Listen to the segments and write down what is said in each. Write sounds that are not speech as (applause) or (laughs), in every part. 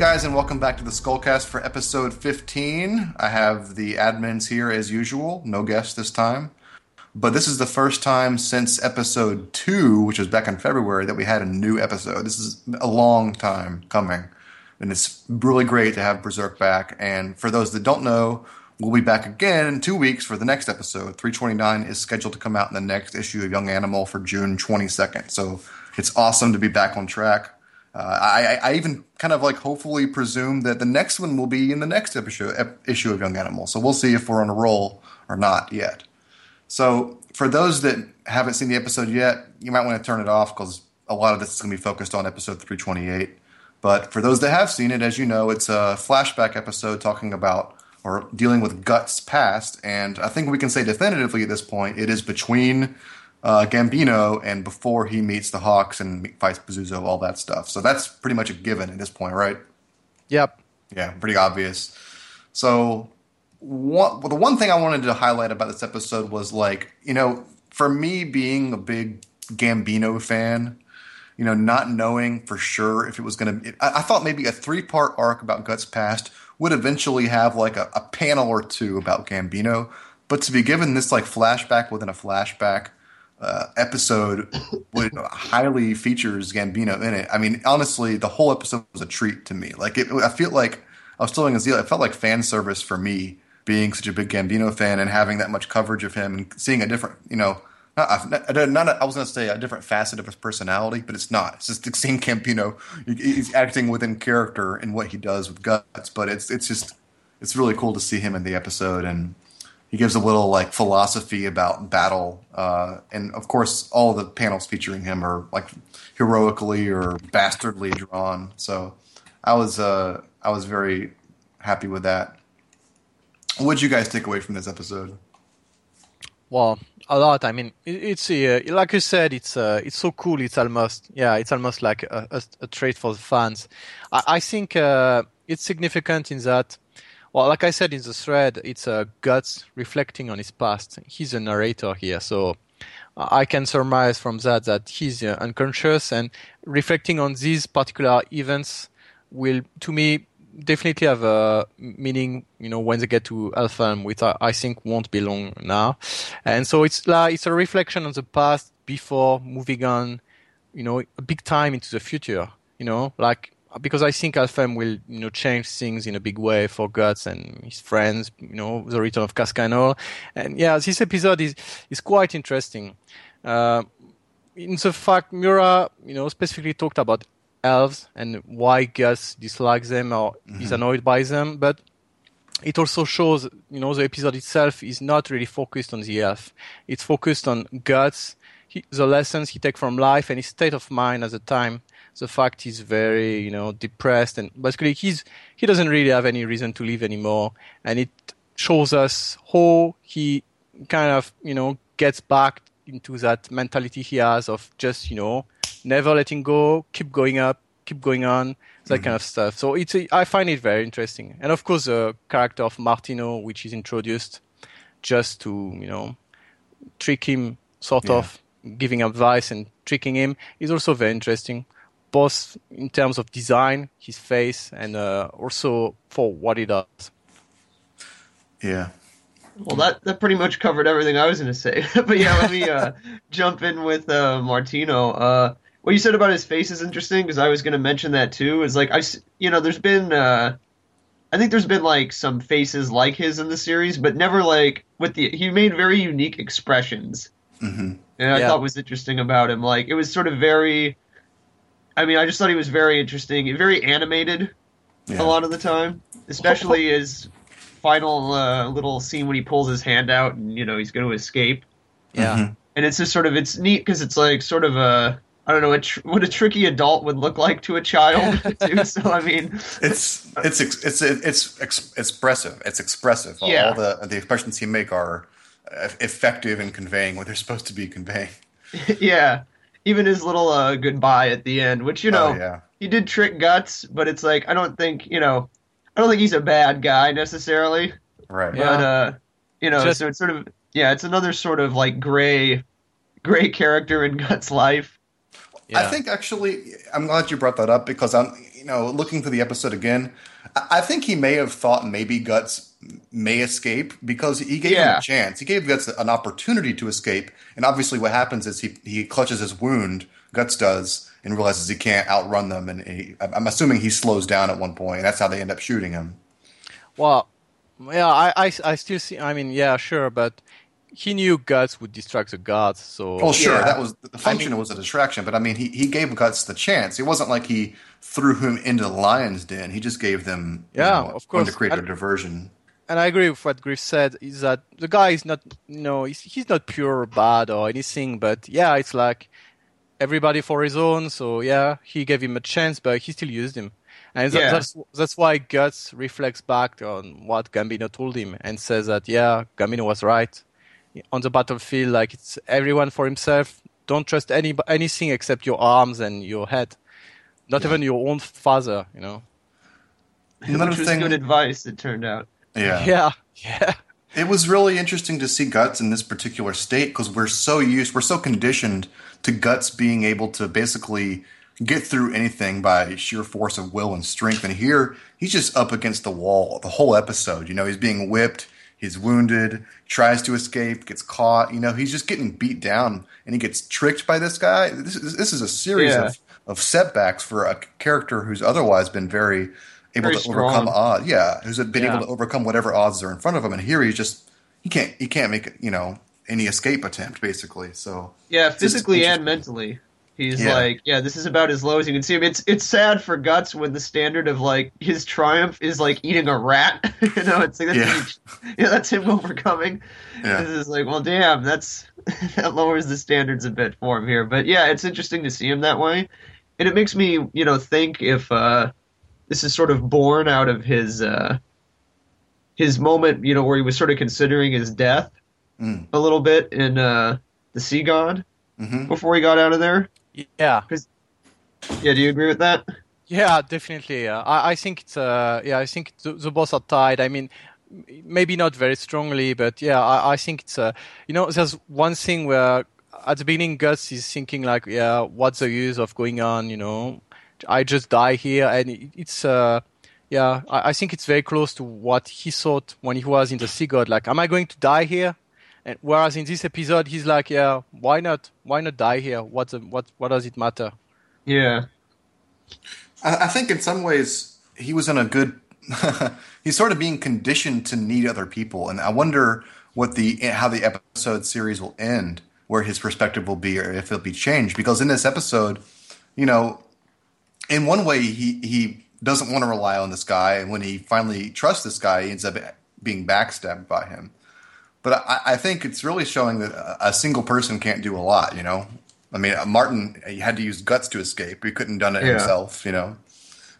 Guys, and welcome back to the Skullcast for episode 15. I have the admins here as usual, no guests this time. But this is the first time since episode 2, which was back in February, that we had a new episode. This is a long time coming. And it's really great to have Berserk back. And for those that don't know, we'll be back again in two weeks for the next episode. 329 is scheduled to come out in the next issue of Young Animal for June 22nd. So it's awesome to be back on track. Uh, I, I even kind of like hopefully presume that the next one will be in the next ep- issue of Young Animal. So we'll see if we're on a roll or not yet. So for those that haven't seen the episode yet, you might want to turn it off because a lot of this is going to be focused on episode 328. But for those that have seen it, as you know, it's a flashback episode talking about or dealing with Guts' past. And I think we can say definitively at this point it is between uh, Gambino and before he meets the Hawks and fights Bazuso, all that stuff. So that's pretty much a given at this point, right? Yep. Yeah, pretty obvious. So one, well, the one thing I wanted to highlight about this episode was like, you know, for me being a big Gambino fan, you know, not knowing for sure if it was going to, I, I thought maybe a three part arc about Guts' past would eventually have like a, a panel or two about Gambino. But to be given this like flashback within a flashback, uh, episode (coughs) would highly features Gambino in it. I mean, honestly, the whole episode was a treat to me. Like, it, I feel like I was telling Azil, it felt like fan service for me being such a big Gambino fan and having that much coverage of him and seeing a different, you know, not, not a, I was going to say a different facet of his personality, but it's not. It's just the same Gambino. He's acting within character in what he does with guts, but it's it's just it's really cool to see him in the episode and he gives a little like philosophy about battle, uh, and of course, all the panels featuring him are like heroically or bastardly drawn. So I was uh, I was very happy with that. What did you guys take away from this episode? Well, a lot. I mean, it's uh, like you said, it's uh, it's so cool. It's almost yeah, it's almost like a, a, a trait for the fans. I, I think uh, it's significant in that well, like I said in the thread, it's uh, Guts reflecting on his past. He's a narrator here, so I can surmise from that that he's uh, unconscious and reflecting on these particular events will, to me, definitely have a meaning. You know, when they get to Elfhelm, which I, I think won't be long now, and so it's like it's a reflection on the past before moving on. You know, a big time into the future. You know, like because I think Elfhelm will, you know, change things in a big way for Guts and his friends. You know, the return of Casca and all. And yeah, this episode is is quite interesting. Uh, in the fact, Miura, you know, specifically talked about elves and why Guts dislikes them or mm-hmm. is annoyed by them, but it also shows, you know, the episode itself is not really focused on the elf. It's focused on Guts, he, the lessons he takes from life and his state of mind at the time the fact he's very you know depressed and basically he's he doesn't really have any reason to live anymore and it shows us how he kind of you know gets back into that mentality he has of just you know never letting go keep going up keep going on that mm-hmm. kind of stuff so it's a, I find it very interesting and of course the character of martino which is introduced just to you know trick him sort yeah. of giving advice and tricking him is also very interesting both in terms of design, his face, and uh, also for what he does. Yeah. Well, that that pretty much covered everything I was going to say. (laughs) but yeah, let me uh, (laughs) jump in with uh, Martino. Uh, what you said about his face is interesting because I was going to mention that too. Is like I, you know, there's been, uh, I think there's been like some faces like his in the series, but never like with the. He made very unique expressions, mm-hmm. and I yeah. thought was interesting about him. Like it was sort of very I mean, I just thought he was very interesting, very animated yeah. a lot of the time, especially (laughs) his final uh, little scene when he pulls his hand out and you know he's going to escape. Yeah, mm-hmm. and it's just sort of it's neat because it's like sort of a I don't know a tr- what a tricky adult would look like to a child (laughs) too. So I mean, it's it's it's it's, it's expressive. It's expressive. Yeah. All the the expressions he make are effective in conveying what they're supposed to be conveying. (laughs) yeah, even his little uh, goodbye at the end, which you know oh, yeah. he did trick guts, but it's like I don't think you know I don't think he's a bad guy necessarily. Right. But uh, you know, Just, so it's sort of yeah, it's another sort of like gray, gray character in (laughs) Guts' life. Yeah. I think actually, I'm glad you brought that up because I'm, you know, looking through the episode again. I I think he may have thought maybe Guts may escape because he gave him a chance. He gave Guts an opportunity to escape, and obviously, what happens is he he clutches his wound. Guts does and realizes he can't outrun them, and he, I'm assuming he slows down at one point. And that's how they end up shooting him. Well, yeah, I, I, I still see. I mean, yeah, sure, but he knew Guts would distract the guards, so Well, sure, Yeah. that was the function was a distraction, but I mean, he, he gave Guts the chance. It wasn't like he threw him into the lion's den. He just gave them, you Yeah, know, of course. to create a And- diversion. And I agree with what Griff said. Is that the guy is not, you know, he's, he's not pure bad or anything, but yeah, it's like everybody for his own. So yeah, he gave him a chance, but he still used him, and that, Yeah. that's that's why Guts reflects back on what Gambino told him and says that yeah, Gambino was right on the battlefield. Like it's everyone for himself. Don't trust any anything except your arms and your head. Not even your own father, you know. Another Which was thing, good advice, it turned out. Yeah. (laughs) Yeah, yeah. It was really interesting to see Guts in this particular state because we're so used, we're so conditioned to Guts being able to basically get through anything by sheer force of will and strength. And here, he's just up against the wall the whole episode. You know, he's being whipped, he's wounded, tries to escape, gets caught. You know, he's just getting beat down and he gets tricked by this guy. This, is- this is a series Yeah. of, of setbacks for a character who's otherwise been very able Very to strong. overcome odds. Yeah, who's been Yeah. able to overcome whatever odds are in front of him. And here he's just he can't he can't make you know any escape attempt basically. So Yeah, physically and mentally. He's Yeah. like, yeah, this is about as low as you can see him. It's it's sad for Guts when the standard of like his triumph is like eating a rat. (laughs) you know, it's like that's, yeah. that's him overcoming. Yeah. This is like, well, damn, that's (laughs) that lowers the standards a bit for him here. But yeah, it's interesting to see him that way, and it makes me, you know, think if uh, this is sort of born out of his uh, his moment, you know, where he was sort of considering his death Mm. a little bit in uh, the Sea God hmm before he got out of there. Yeah, Yeah, do you agree with that? yeah, definitely. Uh, I, I think it's, uh, yeah, I think the, the both are tied. I mean, maybe not very strongly, but yeah, I, I think it's, uh, you know, there's one thing where at the beginning Gus is thinking like, yeah, what's the use of going on? You know, I just die here, and it's, uh, yeah, I, I think it's very close to what he thought when he was in the Sea God. Like, am I going to die here? And whereas in this episode, he's like, yeah, why not? Why not die here? What's the, what? What does it matter? Yeah. I, I think in some ways he was in a good. (laughs) he's sort of being conditioned to need other people, and I wonder what the how the episode series will end, where his perspective will be, or if it'll be changed. Because in this episode, you know, in one way he he doesn't want to rely on this guy, and when he finally trusts this guy, he ends up being backstabbed by him. But I, I think it's really showing that a, single person can't do a lot. You know, I mean, uh, Martin he had to use guts to escape. He couldn't have done it Yeah. himself. You know,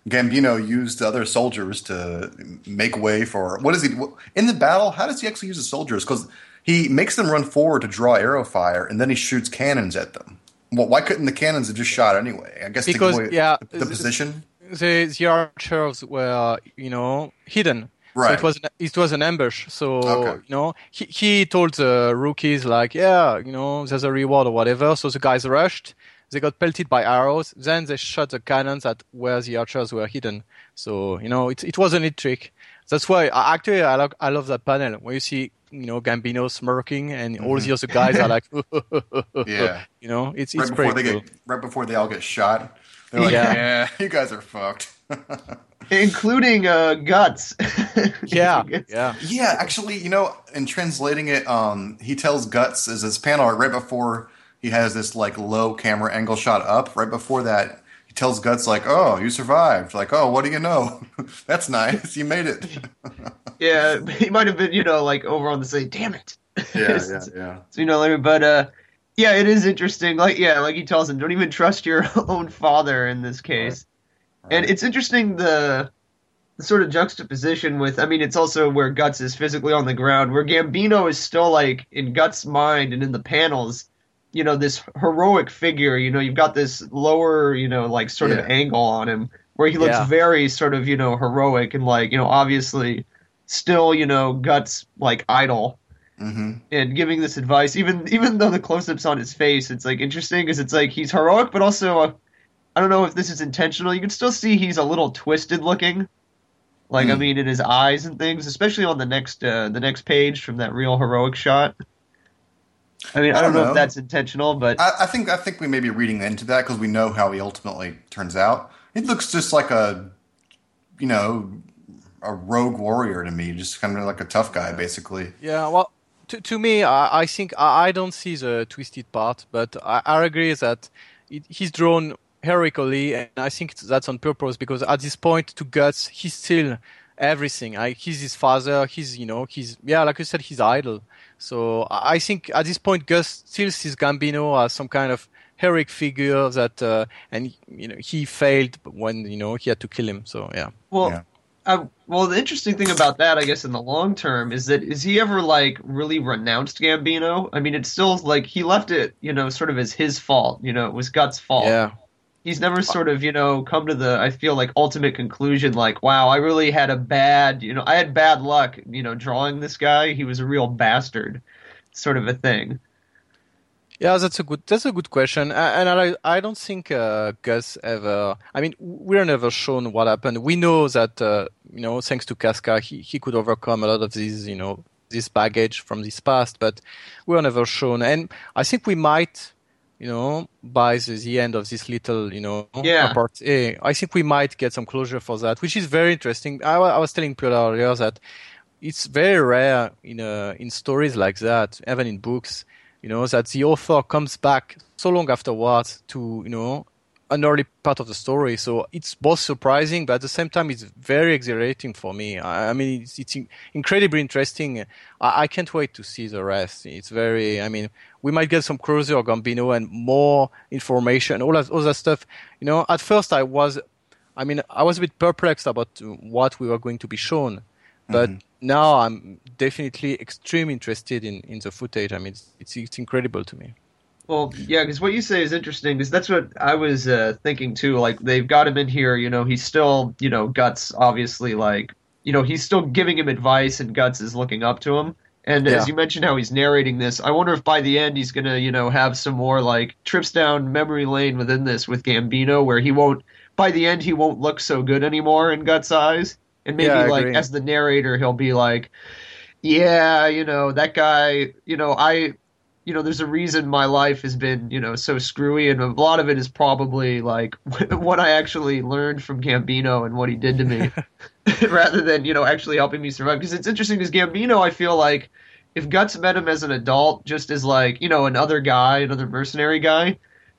Gambino used other soldiers to make way for what is he in the battle? How does he actually use the soldiers? Because he makes them run forward to draw arrow fire, and then he shoots cannons at them. Well, why couldn't the cannons have just shot anyway? I guess Because, away yeah, the, the position. the the archers were you know hidden. So Right. it was an, it was an ambush. So Okay. you know he he told the rookies like yeah you know there's a reward or whatever. So the guys rushed. They got pelted by arrows. Then they shot the cannons at where the archers were hidden. So you know it it was a neat trick. That's why I- actually I love I love that panel where you see you know Gambino smirking and all the other guys are like Mm-hmm. (laughs) (laughs) Yeah. you know it's right it's before pretty they cool. get right before they all get shot. They're like, Yeah. yeah, (laughs) you guys are fucked. Including uh, Guts. Yeah, yeah. yeah, actually, you know, in translating it, um, he tells Guts as his panel art right before he has this like low camera angle shot up. Right before that, he tells Guts like, "Oh, you survived." Like, "Oh, what do you know? (laughs) That's nice. You made it." (laughs) Yeah, he might have been, you know, like over on the side. Damn it. yeah, yeah, (laughs) yeah. So, you know, later, but uh, yeah, it is interesting. Like, yeah, like he tells him, don't even trust your own father in this case. And it's interesting the, the sort of juxtaposition with. I mean, it's also where Guts is physically on the ground, where Gambino is still like in Guts' mind and in the panels. You know, this heroic figure. You know, you've got this lower, you know, like sort Yeah. of angle on him where he looks Yeah. very sort of, you know, heroic and like, you know, obviously still, you know, Guts like idol hmm and giving this advice. Even even though the close-ups on his face, it's like interesting because it's like he's heroic, but also uh, I don't know if this is intentional. You can still see he's a little twisted looking. Like I Hmm. mean, in his eyes and things, especially on the next uh, the next page from that real heroic shot. I mean, I, I don't don't know, know. if that's intentional, but I, I think I think we may be reading into that because we know how he ultimately turns out. He looks just like a, you know, a rogue warrior to me, just kind of like a tough guy, basically. Yeah, well, to, to me, I, I think I, I don't see the twisted part, but I, I agree that it, he's drawn heroically, and I think that's on purpose because at this point, to Guts, he's still everything. I, he's his father. He's you know he's yeah, like you said, he's idol. So I I think at this point, Gus still sees Gambino as some kind of heroic figure that, uh, and you know he failed when you know he had to kill him. So yeah. well, Yeah. I, well, the interesting thing about that, I guess, in the long term, is that is he ever like really renounced Gambino? I mean, it's still like he left it, you know, sort of as his fault. You know, it was Guts' fault. Yeah. He's never sort of you know come to the i feel like ultimate conclusion like wow i really had a bad you know i had bad luck you know drawing this guy he was a real bastard sort of a thing Yeah, that's a good that's a good question, and I I don't think uh, Gus ever. I mean, we're never shown what happened. We know that uh, you know thanks to Casca, he he could overcome a lot of these you know this baggage from this past, but we're never shown. And I think we might, you know, by the, the end of this little you know Yeah. part A, I think we might get some closure for that, which is very interesting. I, I was telling Piotr earlier that it's very rare in uh, in stories like that, even in books, you know, that the author comes back so long afterwards to you know an early part of the story. So it's both surprising, but at the same time, it's very exhilarating for me. I, I mean, it's, it's in- incredibly interesting. I, I can't wait to see the rest. It's very. I mean, we might get some closer or Gambino and more information, all that all that stuff. You know, at first I was I mean, I was a bit perplexed about what we were going to be shown, but now I'm definitely extremely interested in, in the footage. I mean, it's, it's, it's incredible to me. well yeah because what you say is interesting because that's what i was uh, thinking too like they've got him in here you know he's still you know guts obviously like you know he's still giving him advice and guts is looking up to him and Yeah. as you mentioned how he's narrating this i wonder if by the end he's gonna you know have some more like trips down memory lane within this with gambino where he won't by the end he won't look so good anymore in guts eyes and maybe Yeah, like agree. as the narrator he'll be like yeah you know that guy you know i you know, there's a reason my life has been, you know, so screwy, and a lot of it is probably like (laughs) what I actually learned from Gambino and what he did to me, (laughs) (laughs) rather than you know actually helping me survive. Because it's interesting because Gambino, I feel like if Guts met him as an adult, just as like you know another guy, another mercenary guy.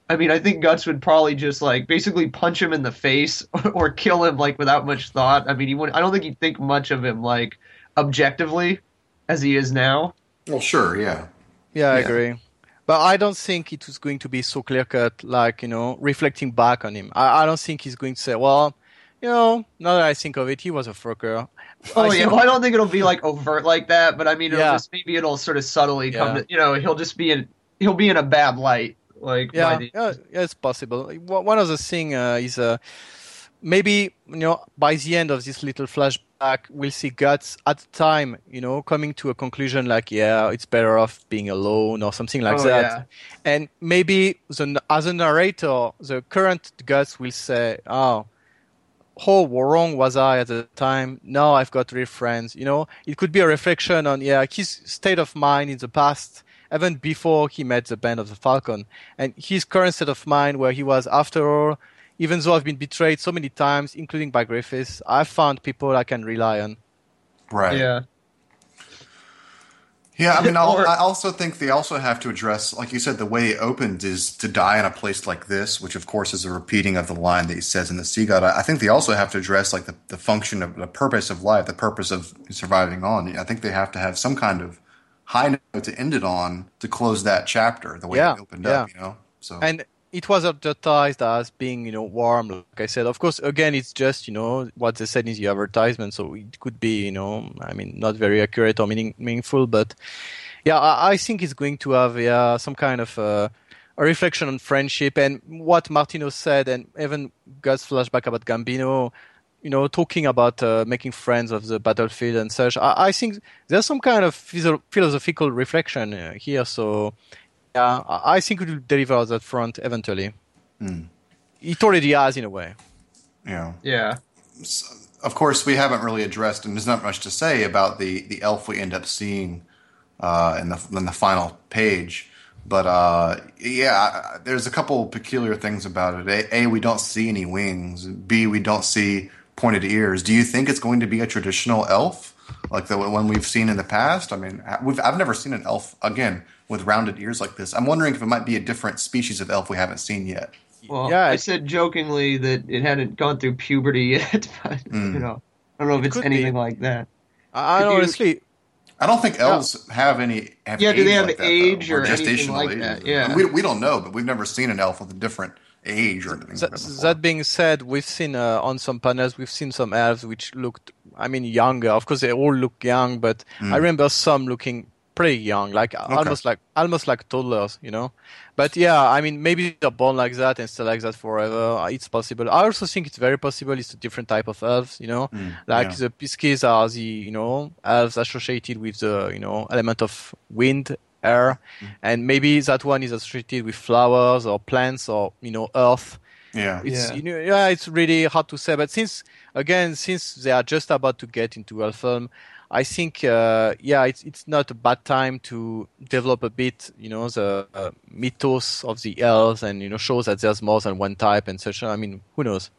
I mean, I think Guts would probably just like basically punch him in the face (laughs) or kill him like without much thought. I mean, he wouldn't. I don't think he'd think much of him like objectively as he is now. Well, sure, yeah. Yeah, I Yeah. agree. But I don't think it was going to be so clear cut, like, you know, reflecting back on him. I, I don't think he's going to say, well, you know, now that I think of it, he was a fucker. Oh I yeah, well, I don't think it'll be like overt like that, but I mean, it'll Yeah. just maybe it'll sort of subtly come to you know he'll just be in he'll be in a bad light like by yeah, the, yeah, yeah, it's possible. One the thing uh, is uh, maybe you know by the end of this little flashback, we'll see Guts at the time, you know, coming to a conclusion like, yeah, it's better off being alone or something like Oh, that. yeah. And maybe the, as a narrator, the current Guts will say, oh. How wrong was I at the time? Now I've got real friends. You know, it could be a reflection on yeah his state of mind in the past, even before he met the band of the Falcon, and his current state of mind where he was after all. Even though I've been betrayed so many times, including by Griffiths, I've found people I can rely on. Right. yeah Yeah, I mean, I'll, Or- I also think they also have to address, like you said, the way it opened is to die in a place like this, which of course is a repeating of the line that he says in the Sea God. I I think they also have to address like the, the function of the purpose of life, the purpose of surviving on. I think they have to have some kind of high note to end it on to close that chapter the way Yeah, it opened up, you know? So And it was advertised as being, you know, warm. Like I said, of course, again, it's just, you know, what they said in the advertisement. So it could be, you know, I mean, not very accurate or meaning, meaningful, but yeah, I, I think it's going to have, yeah, some kind of, uh, a reflection on friendship and what Martino said and even Gus flashback about Gambino. you know, talking about uh, making friends of the battlefield and such, I, I think there's some kind of physio- philosophical reflection uh, here. So, yeah, I, I think it will deliver on that front eventually. It already has in a way. Yeah. Yeah. Of course, we haven't really addressed, and there's not much to say about the, the elf we end up seeing uh, in the in the final page. But uh, yeah, there's a couple peculiar things about it. A, a, we don't see any wings. B, we don't see pointed ears. Do you think it's going to be a traditional elf like the one we've seen in the past? I mean, we've, I've never seen an elf again with rounded ears like this. I'm wondering if it might be a different species of elf we haven't seen yet. Well, Yeah, I said jokingly that it hadn't gone through puberty (laughs) yet, but Mm. you know, I don't know if It it's anything be. like that. I, I If you- honestly, I don't think elves have any. Have Yeah, do they age have like that, age though, or anything gestational like ages. that? Yeah. we, we don't know, but we've never seen an elf with a different age or anything. that, like that, being said, we've seen uh, on some panels, we've seen some elves which looked, I mean, younger. Of course, they all look young, but I hmm. remember some looking pretty young, like almost like almost like toddlers, you know. But yeah, I mean, maybe they're born like that and stay like that forever. Uh, it's possible. I also think it's very possible it's a different type of elves, you know. Hmm. like yeah. the Piskies are the you know elves associated with the you know element of wind, air, and maybe that one is associated with flowers or plants or you know earth. yeah, It's Yeah. you know yeah, it's really hard to say. But since again, since they are just about to get into Elfhelm, I think uh, yeah, it's it's not a bad time to develop a bit, you know, the uh, mythos of the elves and you know shows that there's more than one type and such. I mean, who knows?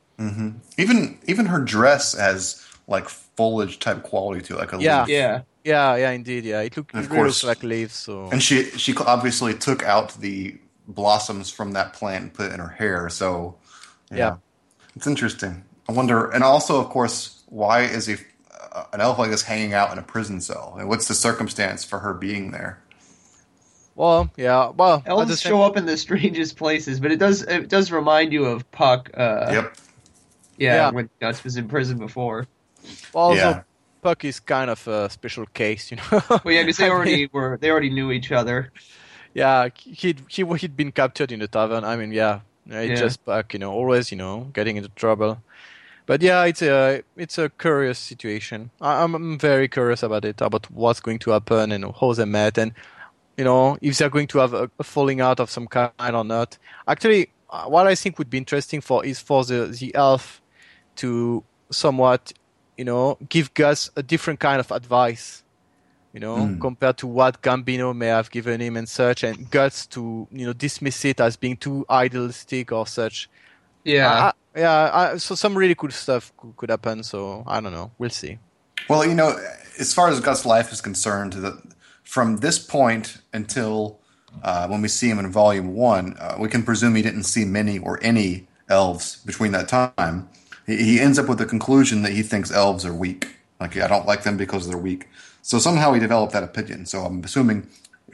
even even her dress has like foliage type quality to it, like a Yeah. leaf. Yeah. Yeah, yeah, indeed, yeah. It, look, Of really course. looks like leaves. So And she she obviously took out the blossoms from that plant and put it in her hair. So yeah, Yeah. it's interesting. I wonder, and also of course, why is a uh, an elf like this hanging out in a prison cell? And what's the circumstance for her being there? well, yeah, well, at the Elves same- show up in the strangest places, but it does it does remind you of Puck. Uh, yep. Yeah, Yeah. when Guts was in prison before. well, also, Yeah. Puck is kind of a special case, you know. Well, yeah, because they (laughs) already were they already knew each other. Yeah, he'd he he'd been captured in the tavern. I mean, yeah, it's Yeah. just back, you know, always, you know, getting into trouble. But yeah, it's a it's a curious situation. I, I'm, I'm very curious about it, about what's going to happen and how they met, and you know, if they're going to have a, a falling out of some kind or not. Actually, uh, what I think would be interesting for is for the the elf to somewhat, you know, give Gus a different kind of advice you know, compared to what Gambino may have given him and such, and Guts to you know dismiss it as being too idealistic or such. Yeah. I- I- yeah. I, so some really cool stuff could, could happen. So I don't know. We'll see. Well, you know, as far as Gus' life is concerned, the, from this point until uh, when we see him in Volume One, uh, we can presume he didn't see many or any elves between that time. He, he ends up with the conclusion that he thinks elves are weak. Like I don't like them because they're weak. So somehow he developed that opinion. So I'm assuming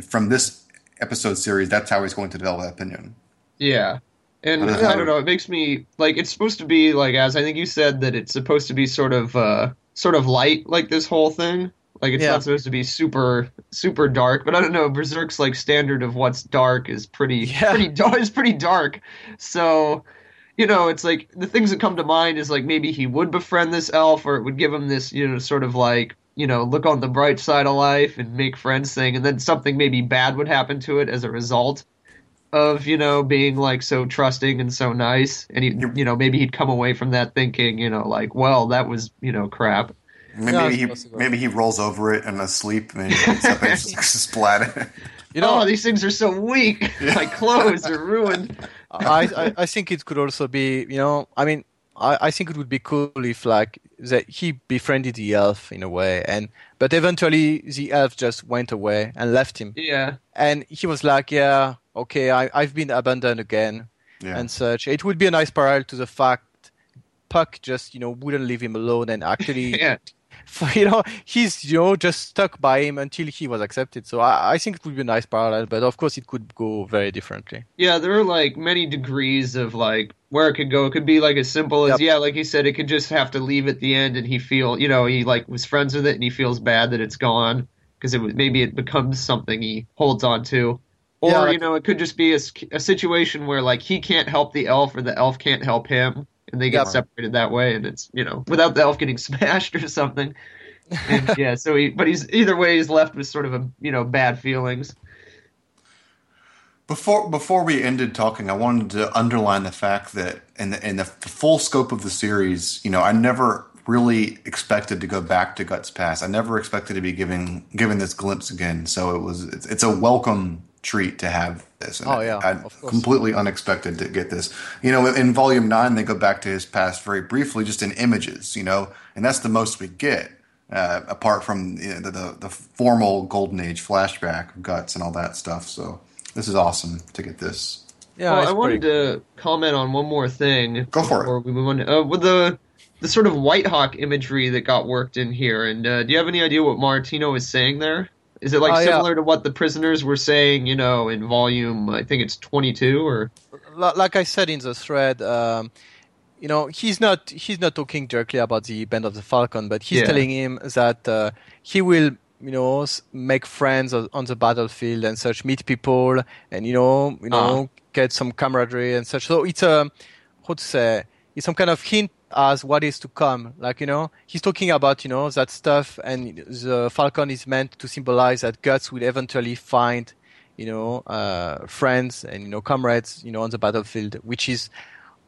from this episode series, that's how he's going to develop that opinion. Yeah. And Uh, I don't know, it makes me like it's supposed to be like as I think you said that it's supposed to be sort of uh sort of light like this whole thing. Like it's Yeah. not supposed to be super super dark, but I don't know, Berserk's like standard of what's dark is pretty Yeah. pretty dark is pretty dark. So you know, it's like the things that come to mind is like maybe he would befriend this elf or it would give him this, you know, sort of like, you know, look on the bright side of life and make friends thing and then something maybe bad would happen to it as a result of you know being like so trusting and so nice. And he you know maybe he'd come away from that thinking you know like well that was you know crap. Maybe Yeah, it's he maybe he rolls over it in a sleep and he wakes up and (laughs) it's splat. You know, oh these things are so weak. (laughs) My clothes are ruined (laughs) I, I I think it could also be. You know, I mean, I, I think it would be cool if like that he befriended the elf in a way, and but eventually the elf just went away and left him. yeah and he was like, "Yeah, okay, I, I've been abandoned again Yeah. and such." It would be a nice parallel to the fact Puck just you know wouldn't leave him alone and actually (laughs) yeah (laughs) you know he's you know just stuck by him until he was accepted. So I, I think it would be a nice parallel, but of course it could go very differently. yeah there are like many degrees of like where it could go it could be like as simple as Yep. yeah like he said it could just have to leave at the end and he feel you know he like was friends with it and he feels bad that it's gone because it was maybe it becomes something he holds on to or Yeah, like- you know it could just be a situation where like he can't help the elf or the elf can't help him and they get Yeah. separated that way, and it's you know without the elf getting (laughs) smashed or something. And, (laughs) yeah, so he, but he's either way, he's left with sort of a you know bad feelings. Before before we ended talking, I wanted to underline the fact that in the in the full scope of the series, you know, I never really expected to go back to Guts Pass. I never expected to be giving given this glimpse again. So it was it's, it's a welcome treat to have this. And Oh, yeah, I, of completely unexpected to get this. You know, in Volume Nine, they go back to his past very briefly, just in images. You know, and that's the most we get. Uh, apart from you know, the, the the formal Golden Age flashback of Guts and all that stuff, so this is awesome to get this. Yeah, well, I wanted pretty- to comment on one more thing. Go for it. we move on. Uh, with the the sort of White Hawk imagery that got worked in here, and uh, do you have any idea what Martino is saying there? Is it like Oh, yeah. similar to what the prisoners were saying, you know, in volume? I think it's twenty two, or like I said in the thread, um, you know, he's not he's not talking directly about the band of the Falcon, but he's Yeah. telling him that uh, he will, you know, make friends on the battlefield and such, meet people, and you know, you know, get some camaraderie and such. So it's a how to say, it's some kind of hint as what is to come. Like you know, he's talking about you know that stuff, and the Falcon is meant to symbolize that Guts will eventually find you know, uh, friends and you know comrades, you know, on the battlefield, which is,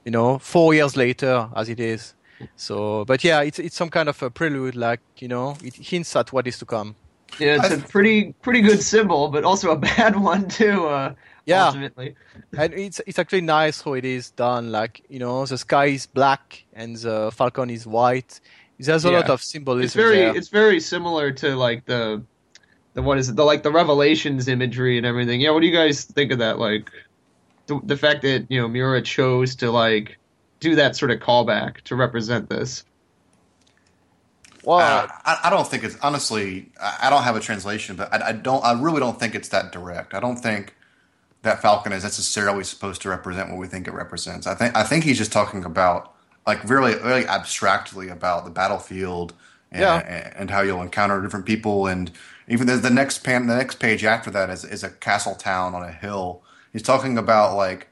you know, four years later as it is. So, but yeah, it's it's some kind of a prelude, like you know, it hints at what is to come. Yeah, it's a pretty pretty good symbol, but also a (laughs) bad one too. Uh, Yeah. ultimately. And it's it's actually nice how it is done. Like you know, the sky is black and the falcon is white. There's a Yeah. lot of symbolism It's very there. it's very similar to like the the what is it the like the Revelations imagery and everything. Yeah, what do you guys think of that? Like the, the fact that you know Miura chose to like do that sort of callback to represent this. Well, Uh, I, I don't think it's honestly. I, I don't have a translation, but I, I don't. I really don't think it's that direct. I don't think that Falcon is necessarily supposed to represent what we think it represents. I think. I think he's just talking about like really, really abstractly about the battlefield and, Yeah. and, and how you'll encounter different people. And even the, the next pan, the next page after that is is a castle town on a hill. He's talking about like.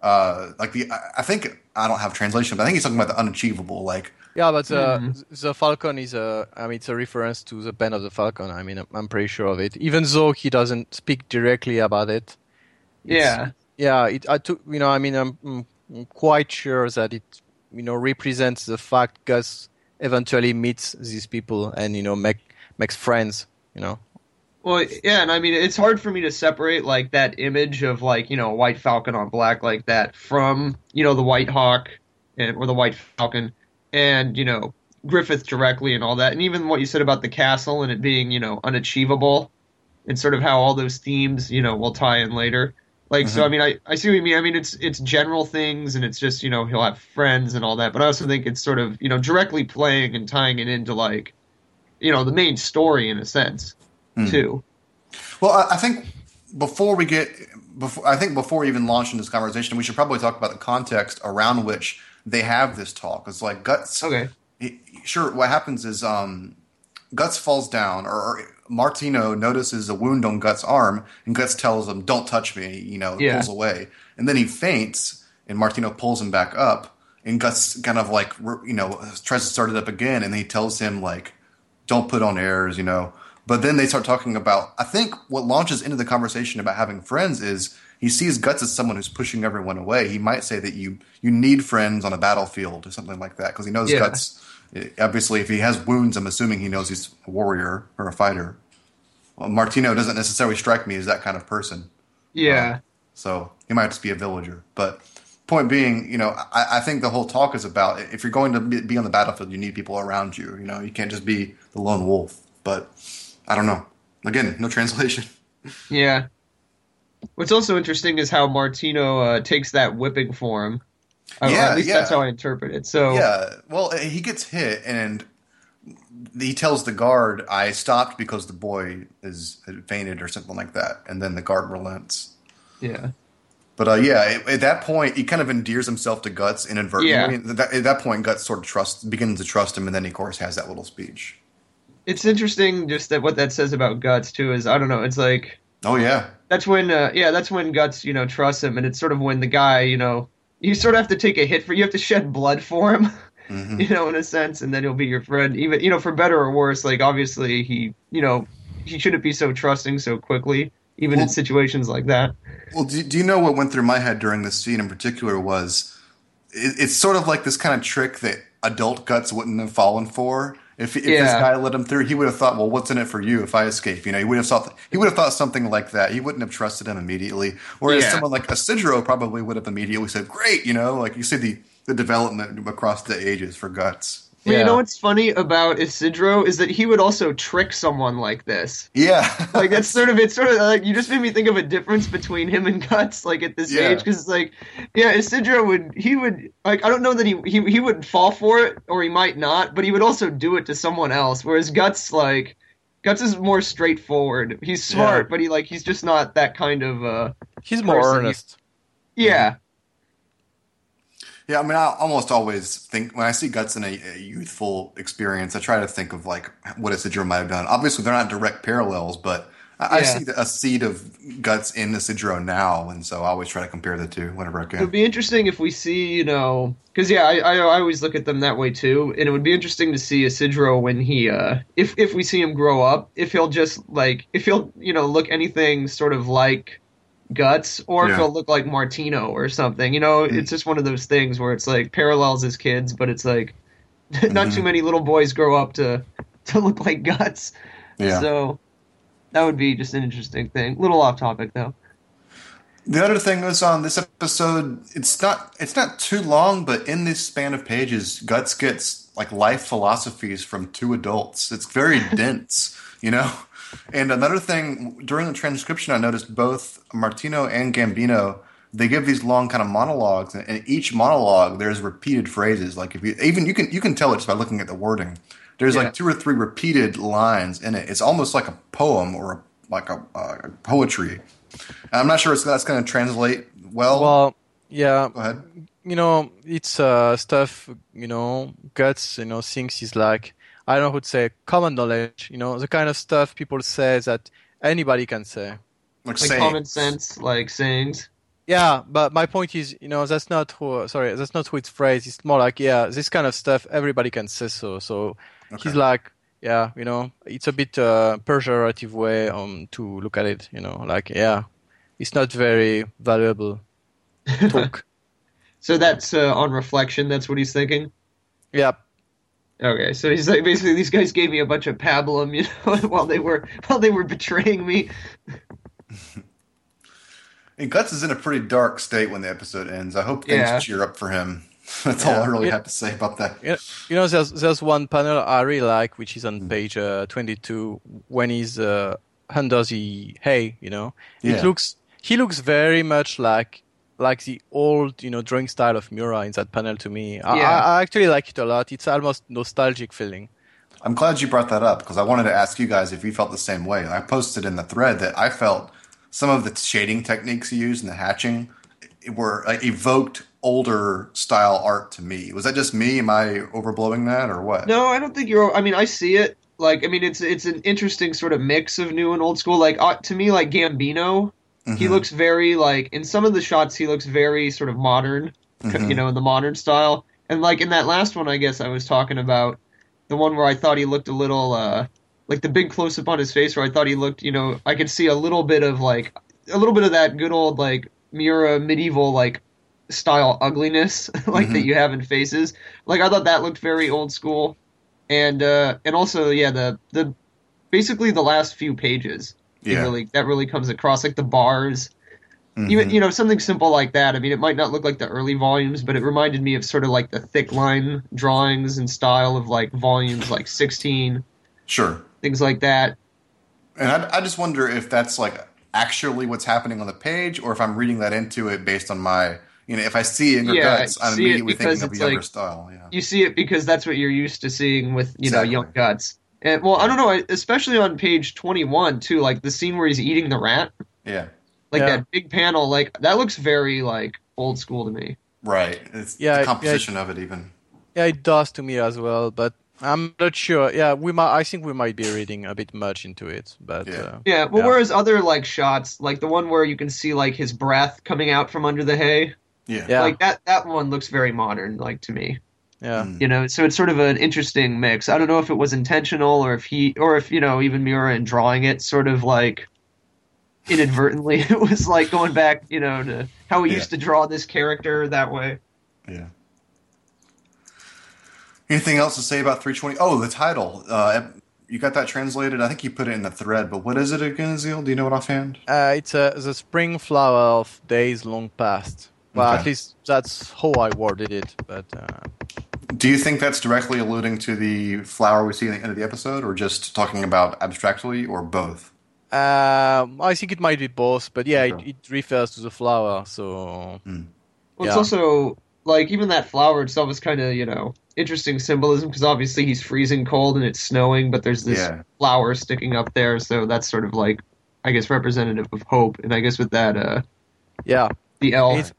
Uh, like the, I- I think I don't have translation, but I think he's talking about the unachievable. Like, yeah, but uh, Mhm. the falcon is a. I mean, it's a reference to the band of the falcon. I mean, I'm, pretty sure of it, even though he doesn't speak directly about it. Yeah, yeah it i took you know i mean I'm, mm, I'm quite sure that it you know represents the fact gus eventually meets these people and you know make makes friends you know well, yeah, and I mean it's hard for me to separate like that image of like you know a white falcon on black like that from you know the white hawk and or the white falcon and you know Griffith directly and all that, and even what you said about the castle and it being you know unachievable, and sort of how all those themes you know will tie in later. Like so, I mm-hmm. mean, I, I see what you mean. I mean, it's it's general things, and it's just you know he'll have friends and all that. But I also think it's sort of you know directly playing and tying it into like, you know, the main story in a sense, mm. too. Well, I, I think before we get before I think before we even launching this conversation, we should probably talk about the context around which they have this talk. It's like guts. Okay. he- sure. What happens is um, Guts falls down, or, or Martino notices a wound on Guts' arm, and Guts tells him, "Don't touch me," you know, Yeah. pulls away, and then he faints, and Martino pulls him back up, and Guts kind of like you know tries to start it up again, and he tells him like, "Don't put on airs," you know. But then they start talking about. I think what launches into the conversation about having friends is he sees Guts as someone who's pushing everyone away. He might say that you you need friends on a battlefield or something like that because he knows Yeah. Guts. Eh, obviously, if he has wounds, I'm assuming he knows he's a warrior or a fighter. Well, Martino doesn't necessarily strike me as that kind of person, Yeah. Um, so he might just be a villager. But point being, you know, I, I think the whole talk is about if you're going to be on the battlefield, you need people around you. You know, you can't just be the lone wolf. But I don't know. Again, no (laughs) translation. Yeah. What's also interesting is how Martino uh, takes that whipping form. Or Yeah, at least yeah. that's how I interpret it. So Yeah. Well, he gets hit, and he tells the guard, "I stopped because the boy is fainted or something like that," and then the guard relents. yeah. But uh, yeah, at, at that point, he kind of endears himself to Guts inadvertently. Yeah. At, that, at that point, Guts sort of trusts, begins to trust him, and then he, of course, has that little speech. It's interesting just that what that says about Guts too is I don't know, it's like Oh yeah, that's when uh, yeah, that's when Guts, you know, trusts him and it's sort of when the guy, you know, you sort of have to take a hit for you have to shed blood for him. Mhm. (laughs) you know, in a sense, and then he'll be your friend. Even you know, for better or worse. Like obviously, he you know he shouldn't be so trusting so quickly, even in situations like that. Well, do, do you know what went through my head during this scene in particular was it, it's sort of like this kind of trick that adult guts wouldn't have fallen for. If, if this guy let him through, he would have thought, "Well, what's in it for you if I escape?" You know, he would have thought he would have thought something like that. He wouldn't have trusted him immediately. Whereas Yeah. someone like Isidro probably would have immediately said, "Great," you know, like you see the the development across the ages for guts. But you know what's funny about Isidro is that he would also trick someone like this. Yeah, (laughs) Like that's sort of it's sort of like you just made me think of a difference between him and Guts like at this Yeah. age because it's like yeah Isidro would he would like I don't know that he, he he would fall for it or he might not but he would also do it to someone else whereas Guts like Guts is more straightforward he's smart Yeah. but he like he's just not that kind of uh He's more person, earnest. yeah Yeah, I mean, I almost always think when I see guts in a, a youthful experience, I try to think of like what Isidro might have done. Obviously, they're not direct parallels, but I, I Yeah. see a seed of guts in Isidro now, and so I always try to compare the two whenever I can. It would be interesting if we see, you know, because yeah, I, I I always look at them that way too, and it would be interesting to see a Isidro when he, uh, if if we see him grow up, if he'll just like, if he'll, you know, look anything sort of like Guts, or if Yeah. he'll look like Martino or something. You know, Mm. it's just one of those things where it's like parallels as kids, but it's like (laughs) not Mhm. too many little boys grow up to (laughs) to look like Guts. Yeah. So that would be just an interesting thing. Little off topic though. The other thing is on this episode, it's not it's not too long, but in this span of pages, Guts gets like life philosophies from two adults. It's very (laughs) dense, you know. And another thing during the transcription, I noticed both Martino and Gambino they give these long kind of monologues, and in each monologue there's repeated phrases. Like if you even you can you can tell it just by looking at the wording. There's Yeah. like two or three repeated lines in it. It's almost like a poem or a, like a uh, poetry. I'm not sure if that's going to translate well. Well, yeah, Go ahead. you know, it's uh, stuff, you know, guts, you know, things is like, I don't know how to say, common knowledge, you know, the kind of stuff people say that anybody can say. Like, Like common sense, like sayings. Yeah, but my point is, you know, that's not who, sorry, that's not who it's phrased. It's more like, yeah, this kind of stuff, everybody can say so. So Okay. he's like, yeah, you know, it's a bit uh, pejorative way um, to look at it, you know, like, yeah, it's not very valuable (laughs) talk. So that's uh, on reflection. That's what he's thinking. yeah, Okay, so he's like basically these guys gave me a bunch of pablum, you know, (laughs) while they were while they were betraying me. (laughs) And Guts is in a pretty dark state when the episode ends. I hope things Yeah. cheer up for him. (laughs) That's all I really Yeah. have to say about that. You know, there's there's one panel I really like, which is Mm-hmm. on page uh, 22 when he's uh, under the hay. You know, Yeah. it looks he looks very much like like the old you know drawing style of Miura in that panel to me. I, Yeah. I, I actually like it a lot. It's almost nostalgic feeling. I'm glad you brought that up because I wanted to ask you guys if you felt the same way. I posted in the thread that I felt some of the shading techniques he used and the hatching were uh, evoked older style art to me. Was that just me? Am I overblowing that or what? No, I don't think you're. I mean, I see it. Like, I mean, it's it's an interesting sort of mix of new and old school. Like uh, to me, like Gambino, he Mhm. looks very like in some of the shots he looks very sort of modern, Mhm. you know, in the modern style. And like in that last one, I guess I was talking about the one where I thought he looked a little uh like the big close up on his face where I thought he looked, you know, I could see a little bit of like a little bit of that good old like Miura medieval like style ugliness (laughs) like that Mhm. you have in faces. Like I thought that looked very old school. And uh and also yeah, the the basically the last few pages Yeah. really that really comes across like the bars Mhm. even you know something simple like that i mean it might not look like the early volumes but it reminded me of sort of like the thick line drawings and style of like volumes like 16 Sure. things like that And I, I just wonder if that's like actually what's happening on the page, or if I'm reading that into it based on my, you know, if I see Inger Yeah, Guts, I'm immediately thinking of younger like- style. Yeah. you see it because that's what you're used to seeing with you Exactly. know young guts and well i don't know especially on page 21 too like the scene where he's eating the rat Yeah. like Yeah. that big panel like that looks very like old school to me Right. It's Yeah, the yeah. composition of it even. Yeah, it does to me as well, but I'm not sure. Yeah, we might. I think we might be reading a bit much into it, but Yeah. uh, yeah well Yeah. whereas other like shots like the one where you can see like his breath coming out from under the hay Yeah. Yeah. Like that that one looks very modern, like to me. Yeah. Mm. You know, so it's sort of an interesting mix. I don't know if it was intentional or if he or if, you know, even Miura in drawing it sort of like inadvertently (laughs) it was like going back, you know, to how he Yeah. used to draw this character that way. Yeah. Anything else to say about 320? Oh, the title. Uh, you got that translated? I think you put it in the thread, but what is it again, Azil? Do you know it offhand? Uh, it's uh, the spring flower of days long past. Well, Okay. at least that's how I worded it. But uh, Do you think that's directly alluding to the flower we see at the end of the episode, or just talking about abstractly, or both? um, I think it might be both. But yeah, Okay. it, it refers to the flower. So Well, it's Yeah. also like even that flower itself is kind of you know interesting symbolism because obviously he's freezing cold and it's snowing, but there's this Yeah. flower sticking up there, so that's sort of like I guess representative of hope. And I guess with that, uh, yeah, the elf,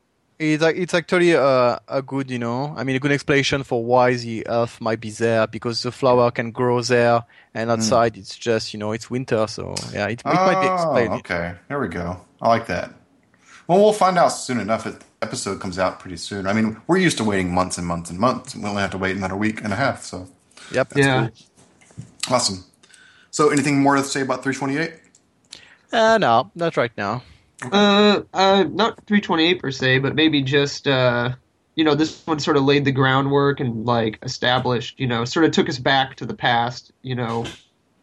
It's- it's like it's actually a, a good, you know, I mean, a good explanation for why the elf might be there because the flower can grow there, and outside it's just, you know, it's winter. So yeah, it, it might be Oh, explained. okay. There we go. I like that. Well, we'll find out soon enough. If The episode comes out pretty soon. I mean, we're used to waiting months and months and months. We only have to wait another week and a half. So Yep. yeah. awesome. So, anything more to say about 328? Uh, no, not right now. Uh, uh, not 328 per se, but maybe just uh, you know, this one sort of laid the groundwork and like established, you know, sort of took us back to the past, you know,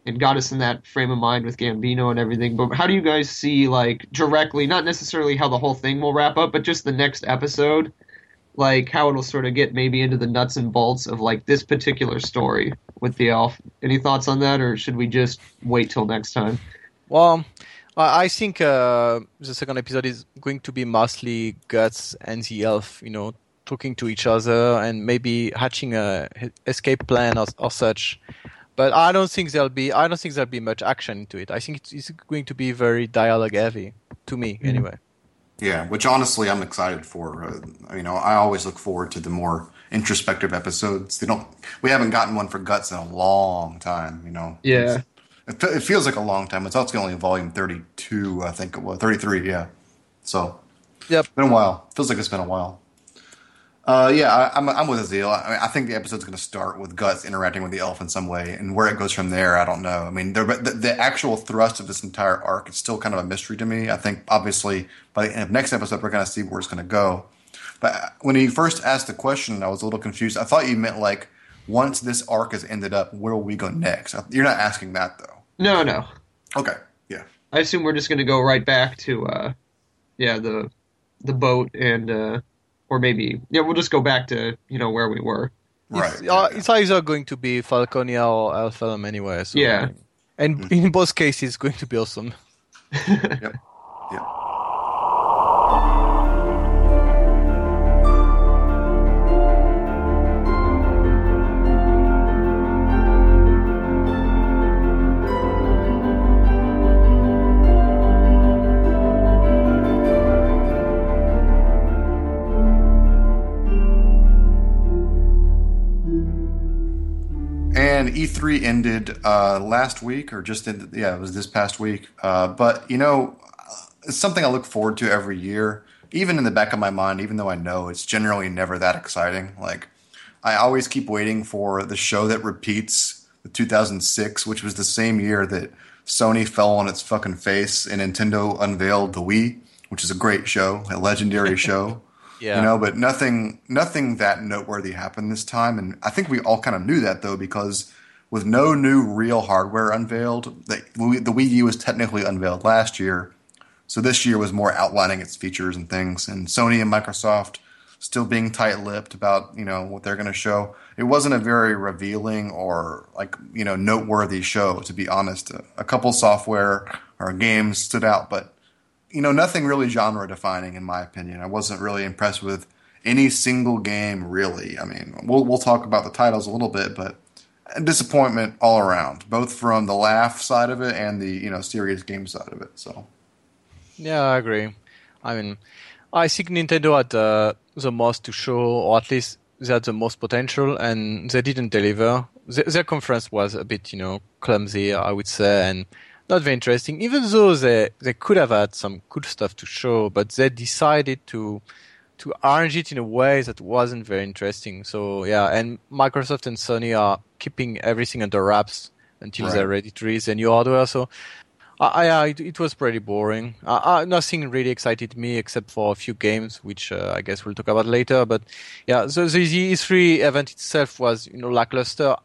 and got us in that frame of mind with Gambino and everything. But how do you guys see like directly, not necessarily how the whole thing will wrap up, but just the next episode, like how it'll sort of get maybe into the nuts and bolts of like this particular story with the elf. Any thoughts on that, or should we just wait till next time? Well, I I think uh, the second episode is going to be mostly Guts and the elf, you know, talking to each other and maybe hatching a h- escape plan or, or such. But I don't think there'll be. I don't think there'll be much action into it. I think it's, it's going to be very dialogue heavy, to me anyway. Yeah, which honestly I'm excited for. Uh, you know, I always look forward to the more introspective episodes. They don't. We haven't gotten one for Guts in a long time. You know. Yeah. It, it feels like a long time. It's also only volume 32, I think it was 33. Yeah. So Yep. been a while. Feels like it's been a while. Uh, yeah, I, I'm I'm with Azil. I, mean, I think the episode's going to start with Guts interacting with the elf in some way, and where it goes from there, I don't know. I mean, the, the, the actual thrust of this entire arc is still kind of a mystery to me. I think obviously by the end of next episode, we're going to see where it's going to go. But when he first asked the question, I was a little confused. I thought you meant like once this arc has ended up, where will we go next? You're not asking that though. No, no. Okay, yeah, I assume we're just going to go right back to, uh, yeah, the the boat and, uh, or maybe, yeah, we'll just go back to, you know, where we were. right. It's, yeah, uh, yeah. it's either going to be Falconia or Elfhelm anyway. So, Yeah. And in both cases, it's going to be awesome. (laughs) Yep. Yep. And E3 ended uh, last week, or just ended, yeah, it was this past week. Uh, but you know, it's something I look forward to every year, even in the back of my mind, even though I know it's generally never that exciting. Like, I always keep waiting for the show that repeats the 2006, which was the same year that Sony fell on its fucking face and Nintendo unveiled the Wii, which is a great show, a legendary (laughs) show. Yeah. You know, but nothing nothing that noteworthy happened this time. And I think we all kind of knew that though, because with no new real hardware unveiled, the, the Wii U was technically unveiled last year. So this year was more outlining its features and things. And Sony and Microsoft still being tight-lipped about, you know, what they're going to show. It wasn't a very revealing or like, you know, noteworthy show, to be honest. A, a couple software or games stood out, but you know, nothing really genre defining in my opinion. I wasn't really impressed with any single game really. I mean, we'll we'll talk about the titles a little bit, but disappointment all around, both from the laugh side of it and the, you know, serious game side of it. So, Yeah, I agree. I mean, I think Nintendo had uh, the most to show, or at least they had the most potential, and they didn't deliver. Their conference was a bit, you know, clumsy, I would say, and not very interesting. Even though they they could have had some good stuff to show, but they decided to to arrange it in a way that wasn't very interesting. So yeah, and Microsoft and Sony are keeping everything under wraps until Right. they're ready to release a new hardware. So I, I, it, it was pretty boring. Uh, uh, nothing really excited me except for a few games, which uh, I guess we'll talk about later. But yeah, so the E3 event itself was you know lackluster,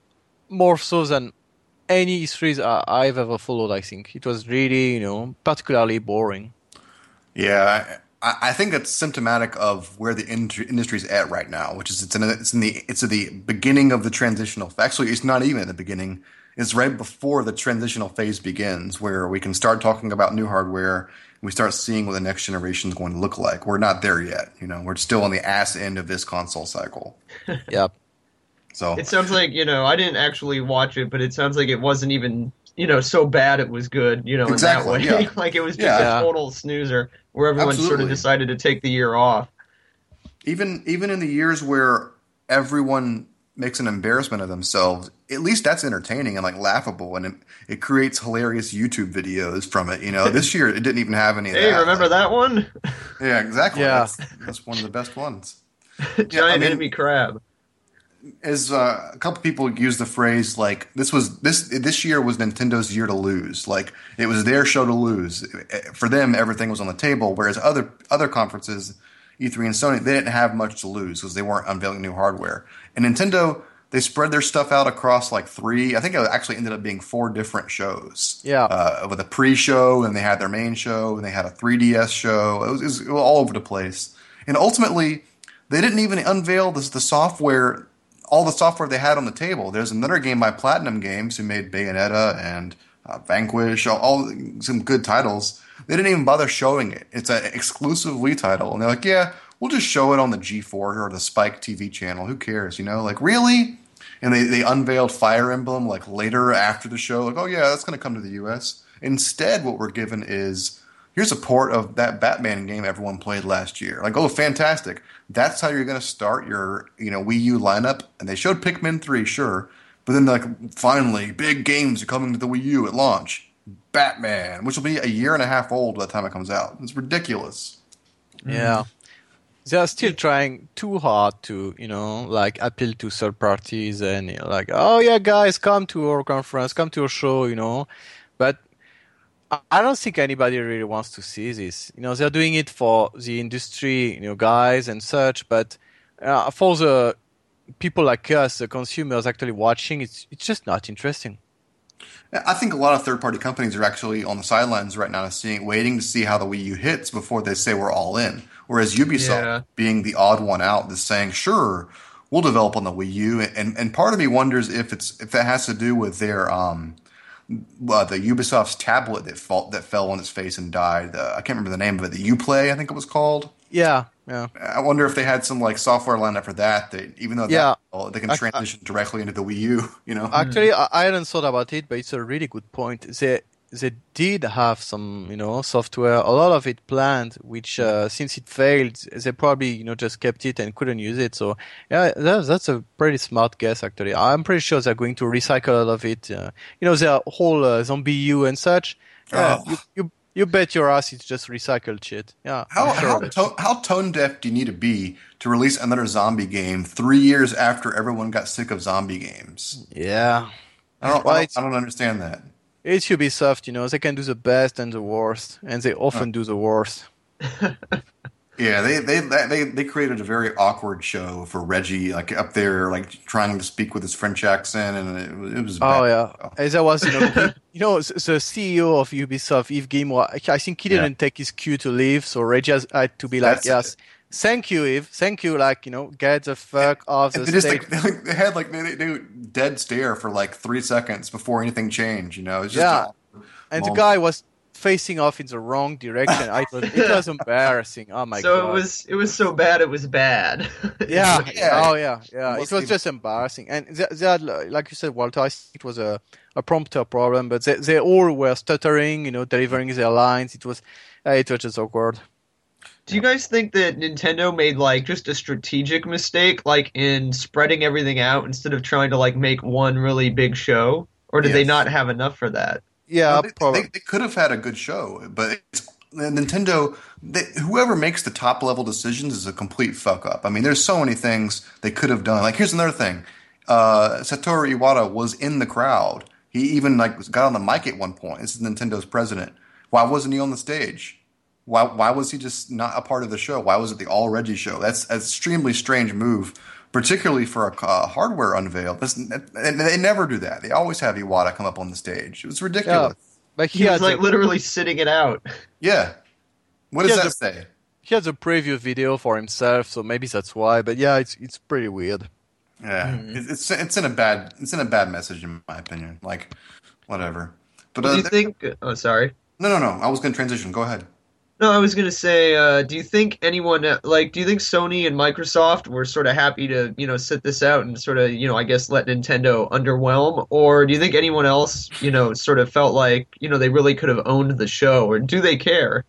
more so than any E3s I- I've ever followed. I think it was really you know particularly boring. Yeah, I, I think it's symptomatic of where the in- industry's at right now, which is it's in, it's in the it's at the beginning of the transitional. Actually, it's not even at the beginning. It's right before the transitional phase begins, where we can start talking about new hardware. and We start seeing what the next generation is going to look like. We're not there yet. You know, we're still on the ass end of this console cycle. (laughs) Yeah, So It sounds like you know I didn't actually watch it, but it sounds like it wasn't even you know so bad it was good. You know, Exactly, in that way, yeah. (laughs) like it was just Yeah. a total snoozer where everyone sort of decided to take the year off. even even in the years where everyone makes an embarrassment of themselves, at least that's entertaining and like laughable, and it, it creates hilarious YouTube videos from it. You know, this year it didn't even have any. Of Hey, that. remember that one? Yeah, exactly. Yeah. That's, that's one of the best ones. (laughs) Giant mean- enemy crab. As uh, a couple people use the phrase like this was this this year was Nintendo's year to lose. Like it was their show to lose. For them, everything was on the table. Whereas other other conferences, E3 and Sony, they didn't have much to lose because they weren't unveiling new hardware. And Nintendo, they spread their stuff out across like three. I think it actually ended up being four different shows. Yeah. uh, with a pre-show, and they had their main show, and they had a 3DS show. It was, it was, it was all over the place. And ultimately, they didn't even unveil this, the software, all the software they had on the table. There's another game by Platinum Games who made Bayonetta and uh, Vanquish, all, all some good titles. They didn't even bother showing it. It's an exclusive Wii title, and they're like, "Yeah, we'll just show it on the G4 or the Spike TV channel. Who cares? You know, like really." And they, they unveiled Fire Emblem like later after the show, like, "Oh yeah, that's going to come to the U.S." Instead, what we're given is here's a port of that Batman game everyone played last year. Like, oh, fantastic! That's how you're going to start your you know Wii U lineup. And they showed Pikmin three, sure, but then like finally, big games are coming to the Wii U at launch. Batman, which will be a year and a half old by the time it comes out. It's ridiculous. Yeah. They are still trying too hard to, you know, like appeal to third parties and like, oh yeah, guys, come to our conference, come to our show, you know. I don't think anybody really wants to see this. You know, they're doing it for the industry, you know, guys and such. But uh, for the people like us, the consumers actually watching, it's it's just not interesting. I think a lot of third-party companies are actually on the sidelines right now, seeing, waiting to see how the Wii U hits before they say we're all in. Whereas Ubisoft, Yeah. being the odd one out, is saying, "Sure, we'll develop on the Wii U." And and part of me wonders if it's if that has to do with their um, uh, the Ubisoft's tablet that fall, that fell on its face and died. Uh, I can't remember the name of it. The UPlay, I think it was called. Yeah, yeah. I wonder if they had some like software lined up for that. That even though Yeah. that, they can I- I- transition directly into the Wii U. (laughs) You know, Actually, I, I hadn't thought about it, but it's a really good point. They they did have some, you know, software, a lot of it planned, which uh, since it failed, they probably, you know, just kept it and couldn't use it. So yeah, that's, that's a pretty smart guess. Actually, I'm pretty sure they're going to recycle a lot of it. Uh, you know, their whole uh, ZombiU and such. Yeah, Oh. you, you you bet your ass it's just recycled shit. Yeah, How sure how, to- how tone deaf do you need to be to release another zombie game three years after everyone got sick of zombie games? yeah. I don't, I don't, I don't understand that. It's Ubisoft, you know, they can do the best and the worst, and they often do the worst. (laughs) Yeah, they they they they created a very awkward show for Reggie, like up there, like trying to speak with his French accent, and it, was- it was. Oh yeah, as I was, you know, you know, the CEO of Ubisoft, Yves Guillemot, I think he didn't take his cue to leave, so Reggie has- had to be like, That's "Yes, thank you, Yves. thank you," like you know, get the fuck off the And they just stage. like they, they had like they, they, they dead stare for like three seconds before anything changed. You know, it's just Yeah. and the guy was facing off in the wrong direction. I thought it was embarrassing. Oh my so god. So it was it was so bad it was bad. (laughs) Yeah, (laughs) Yeah. oh yeah, yeah. It Mostly- was just embarrassing, and they, they had, like you said, Walter. I think it was a, a prompter problem, but they, they all were stuttering, you know, delivering their lines. It was, uh, it was just awkward. Do you guys think that Nintendo made like just a strategic mistake, like in spreading everything out instead of trying to like make one really big show, or did they not have enough for that? Yeah, Well, they, probably. they, they could have had a good show, but it's Nintendo, they, whoever makes the top level decisions is a complete fuck up. I mean, there's so many things they could have done. Like, here's another thing: uh, Satoru Iwata was in the crowd. He even like got on the mic at one point. This is Nintendo's president. Why wasn't he on the stage? Why why was he just not a part of the show? Why was it the All Reggie show? That's an extremely strange move, particularly for a uh, hardware unveil. That's, and they never do that. They always have Iwata come up on the stage. It was ridiculous. Yeah, but he, He was like a- literally sitting it out. Yeah. What does that the- say? he has a preview video for himself, so maybe that's why. But yeah, it's it's pretty weird. Yeah, Mm-hmm. It's it's in a bad it's in a bad message in my opinion. Like, whatever. But Do uh, you think? Oh, sorry. no, no, no. I was going to transition. Go ahead. No, I was gonna say, uh, do you think anyone uh, like, do you think Sony and Microsoft were sort of happy to, you know, sit this out and sort of, you know, I guess let Nintendo underwhelm, or do you think anyone else, you know, sort of felt like, you know, they really could have owned the show, or do they care?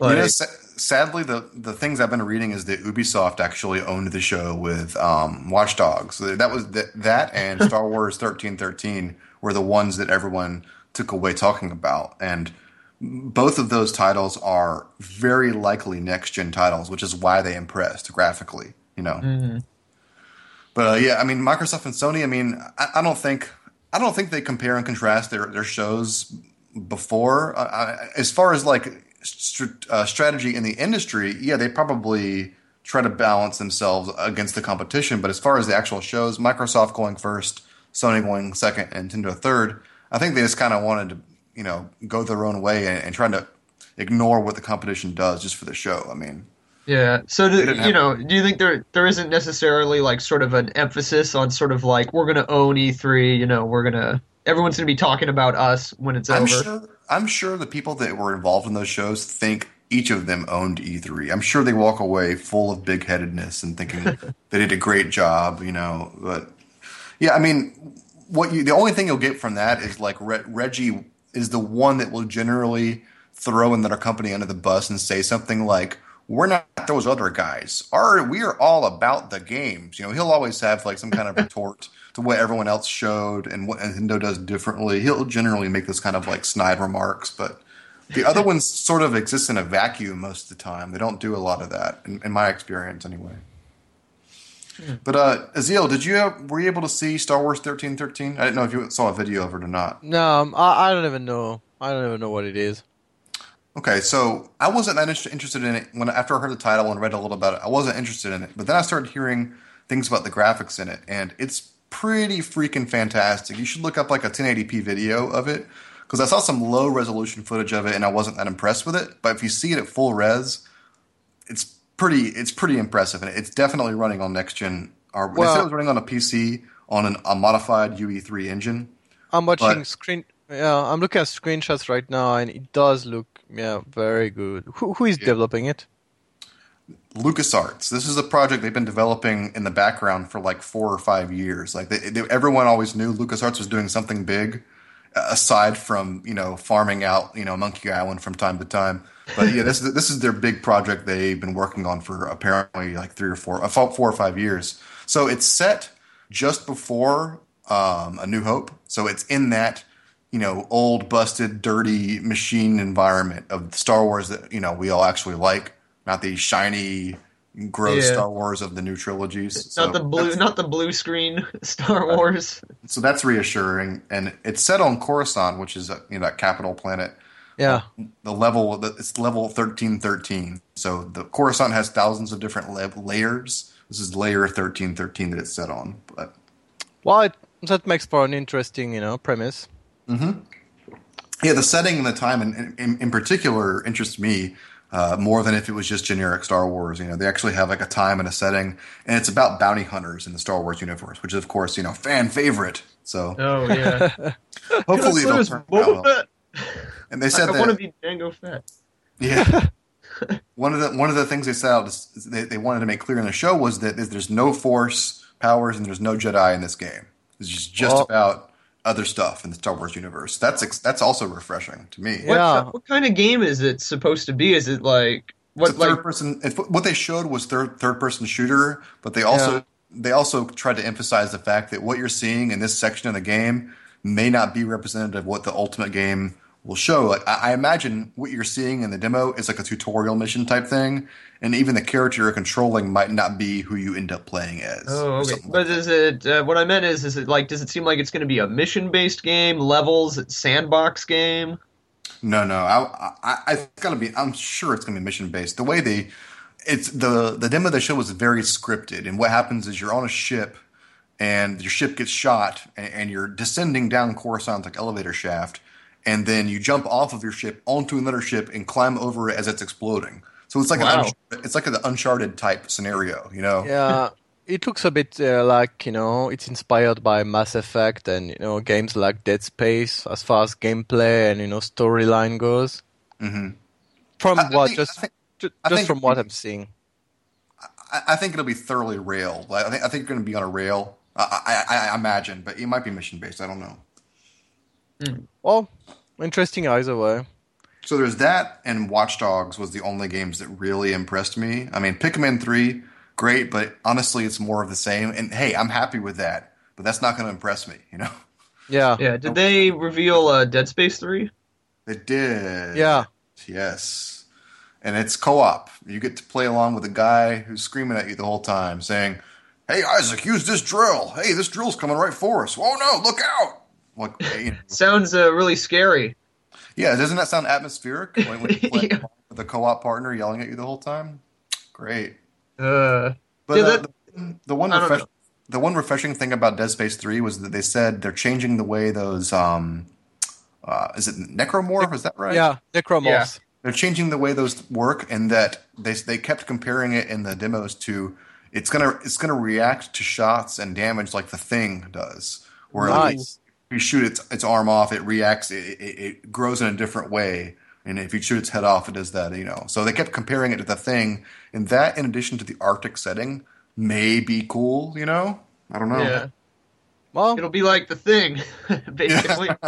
you know, sa- sadly, the the things I've been reading is that Ubisoft actually owned the show with um, Watch Dogs. That was that that and (laughs) Star Wars thirteen thirteen were the ones that everyone took away talking about, and both of those titles are very likely next gen titles, which is why they impressed graphically. You know. mhm. But uh, yeah, I mean, Microsoft and Sony. I mean, I, I don't think I don't think they compare and contrast their their shows before. Uh, I, as far as like st- uh, strategy in the industry, yeah, they probably try to balance themselves against the competition. But as far as the actual shows, Microsoft going first, Sony going second, and Nintendo third. I think they just kind of wanted to, you know, go their own way and, and trying to ignore what the competition does just for the show. I mean, Yeah. So, do, you know, do you think there there isn't necessarily like sort of an emphasis on sort of like we're gonna own E3? You know, we're gonna everyone's gonna be talking about us when it's I'm over. sure. I'm sure the people that were involved in those shows think each of them owned E3. I'm sure they walk away full of big headedness and thinking (laughs) they did a great job. You know, but yeah, I mean, what you the only thing you'll get from that is like Re- Reggie is the one that will generally throw another company under the bus and say something like. We're not those other guys. Our, we are all about the games. You know, he'll always have like some kind of retort to what everyone else showed and what Nintendo does differently. He'll generally make those kind of like snide remarks, but the other (laughs) ones sort of exist in a vacuum most of the time. They don't do a lot of that, in, in my experience, anyway. But uh, Azil, did you have, were you able to see Star Wars thirteen thirteen? I didn't know if you saw a video of it or not. No, um, I, I don't even know. I don't even know what it is. Okay, so I wasn't that interested in it when after I heard the title and read a little about it. I wasn't interested in it, but then I started hearing things about the graphics in it, and it's pretty freaking fantastic. You should look up like a 1080p video of it because I saw some low resolution footage of it, and I wasn't that impressed with it. But if you see it at full res, it's pretty it's pretty impressive, and it's definitely running on next gen. Or Well- it was running on a PC on an, a modified UE3 engine. I'm watching But- screen. Yeah, I'm looking at screenshots right now, and it does look yeah very good. Who who is Yeah. developing it? LucasArts. This is a project they've been developing in the background for like four or five years. Like they, they, everyone always knew LucasArts was doing something big, aside from you know farming out you know Monkey Island from time to time. But yeah, this is this is their big project they've been working on for apparently like three or four, uh, four four or five years. So it's set just before um, A New Hope. So it's in that you know old, busted, dirty machine environment of Star Wars that you know we all actually like, not the shiny, gross Yeah. Star Wars of the new trilogies. So not the blue, not the blue screen (laughs) Star Wars. so that's reassuring, and it's set on Coruscant, which is uh, you know that capital planet. Yeah, The level it's level thirteen thirteen. So the Coruscant has thousands of different la- layers. This is layer thirteen thirteen that it's set on. But well, it, that makes for an interesting you know premise. yeah, the setting and the time, in, in, in particular, interests me uh, more than if it was just generic Star Wars. You know, they actually have like a time and a setting, and it's about bounty hunters in the Star Wars universe, which is of course you know fan favorite. So Oh yeah. (laughs) hopefully they'll turn out well. Fett. And they I, said that want to be Jango Fett. Yeah. (laughs) one of the one of the things they set out is is they, they wanted to make clear in the show was that there's no force powers and there's no Jedi in this game. It's just just Well- about other stuff in the Star Wars universe. That's ex- that's also refreshing to me. What, Yeah. what kind of game is it supposed to be? Is it like It's what a third like person. It's, what they showed was third third person shooter, but they also Yeah. they also tried to emphasize the fact that what you're seeing in this section of the game may not be representative of what the ultimate game will show. Like I, I imagine what you're seeing in the demo is like a tutorial mission type thing, and even the character you're controlling might not be who you end up playing as. Oh, okay. But like is it uh, what I meant is is it like does it seem like it's going to be a mission based game, levels, sandbox game? no, no, I, I, I, it's gonna be. I'm sure it's gonna be mission based. The way they, it's the the demo they showed was very scripted, and what happens is you're on a ship, and your ship gets shot, and, and you're descending down Coruscant like elevator shaft, and then you jump off of your ship onto another ship and climb over it as it's exploding. So it's like Wow. an Unch- it's like an Uncharted type scenario, you know? Yeah, it looks a bit uh, like you know it's inspired by Mass Effect and you know games like Dead Space as far as gameplay and you know storyline goes. hmm From I- I what think- just I think- ju- I just think- from what I'm seeing. I, I think it'll be thoroughly rail. Like, I think I think you're going to be on a rail. I, I, I imagine, but it might be mission based. I don't know. Well, interesting either way. So there's that, and Watch Dogs was the only games that really impressed me. I mean, Pikmin three, great, but honestly, it's more of the same. And hey, I'm happy with that, but that's not going to impress me. You know, (laughs) Yeah, Yeah. Did they reveal uh, Dead Space three? they did. yeah. Yes. And it's co-op. You get to play along with a guy who's screaming at you the whole time, saying, "Hey Isaac, use this drill. Hey, this drill's coming right for us. Oh no, look out!" Like, (laughs) you know. Sounds uh, really scary. yeah, doesn't that sound atmospheric when, when you (laughs) play Yeah. with a co-op partner yelling at you the whole time? Great. Uh, But Yeah, uh, the, the one I don't refresh, know. the one refreshing thing about Dead Space Three was that they said they're changing the way those um, uh, is it necromorph? Is that right? Yeah, Necromorphs. they're changing the way those work, and that they they kept comparing it in the demos to it's gonna it's gonna react to shots and damage like the thing does. Where Nice. If you shoot its its arm off, it reacts. It, it, it grows in a different way. And if you shoot its head off, it does that. You know. So they kept comparing it to the thing, and that, in addition to the Arctic setting, may be cool. You know. I don't know. yeah. Well, It'll be like the thing, (laughs) basically, (laughs)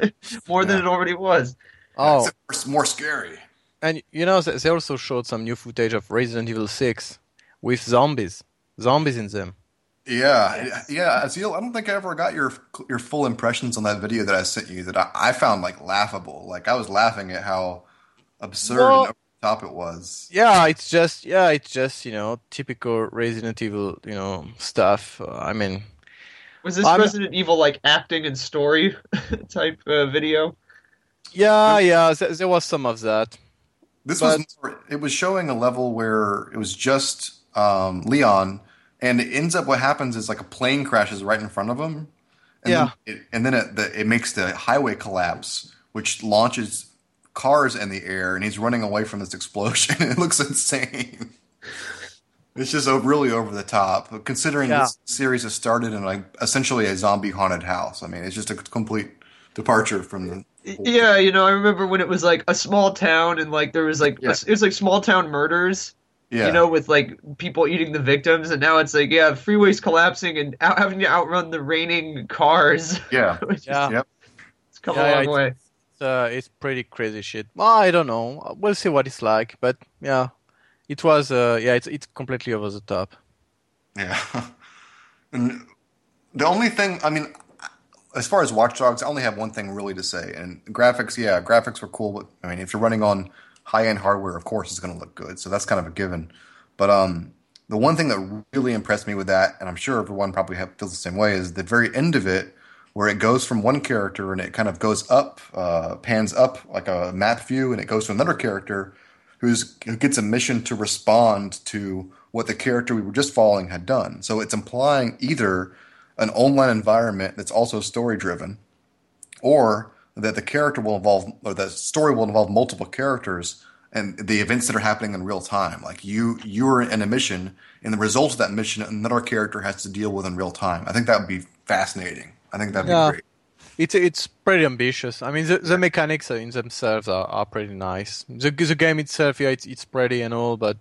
(laughs) more than Yeah. it already was. oh, It's more scary. and you know they they also showed some new footage of Resident Evil Six with zombies, zombies in them. Yeah, yeah. Azil, I don't think I ever got your your full impressions on that video that I sent you that I, I found like laughable. Like I was laughing at how absurd Well- and over the top it was. Yeah, it's just yeah, it's just you know typical Resident Evil you know stuff. Uh, I mean, Was this I'm- Resident Evil like acting and story (laughs) type uh, video? yeah, yeah, th- there was some of that. This But- was more, it was showing a level where it was just um, Leon, and it ends up what happens is like a plane crashes right in front of him. And Yeah. Then it, and then it, the, it makes the highway collapse, which launches cars in the air, and he's running away from this explosion. (laughs) it looks insane. It's just really over the top, considering Yeah. this series has started in like essentially a zombie haunted house. I mean, it's just a complete departure from the. Yeah, you know, I remember when it was like a small town and like there was like Yeah. it was like small town murders, Yeah, you know, with like people eating the victims, and now it's like yeah, freeways collapsing and out, having to outrun the raining cars. yeah, (laughs) Which is- Yeah. Yep. it's come Yeah, a long it's- way. It's, uh, it's pretty crazy shit. Well, I don't know. We'll see what it's like, but yeah, it was. Uh, yeah, it's it's completely over the top. Yeah. (laughs) And the only thing, I mean, as far as Watch Dogs, I only have one thing really to say. And graphics, yeah, graphics were cool, but I mean, if you're running on high end hardware, of course is going to look good. So that's kind of a given. But um, the one thing that really impressed me with that, and I'm sure everyone probably have, feels the same way, is the very end of it, where it goes from one character and it kind of goes up, uh, pans up like a map view, and it goes to another character who's who gets a mission to respond to what the character we were just following had done. So it's implying either an online environment that's also story driven, or that the character will involve or the story will involve multiple characters and the events that are happening in real time. Like you you're in a mission and the results of that mission another character has to deal with in real time. I think that would be fascinating. I think that'd Yeah. be great. It's it's pretty ambitious. I mean, the, the mechanics in themselves are, are pretty nice. The the game itself, yeah, it's it's pretty and all, but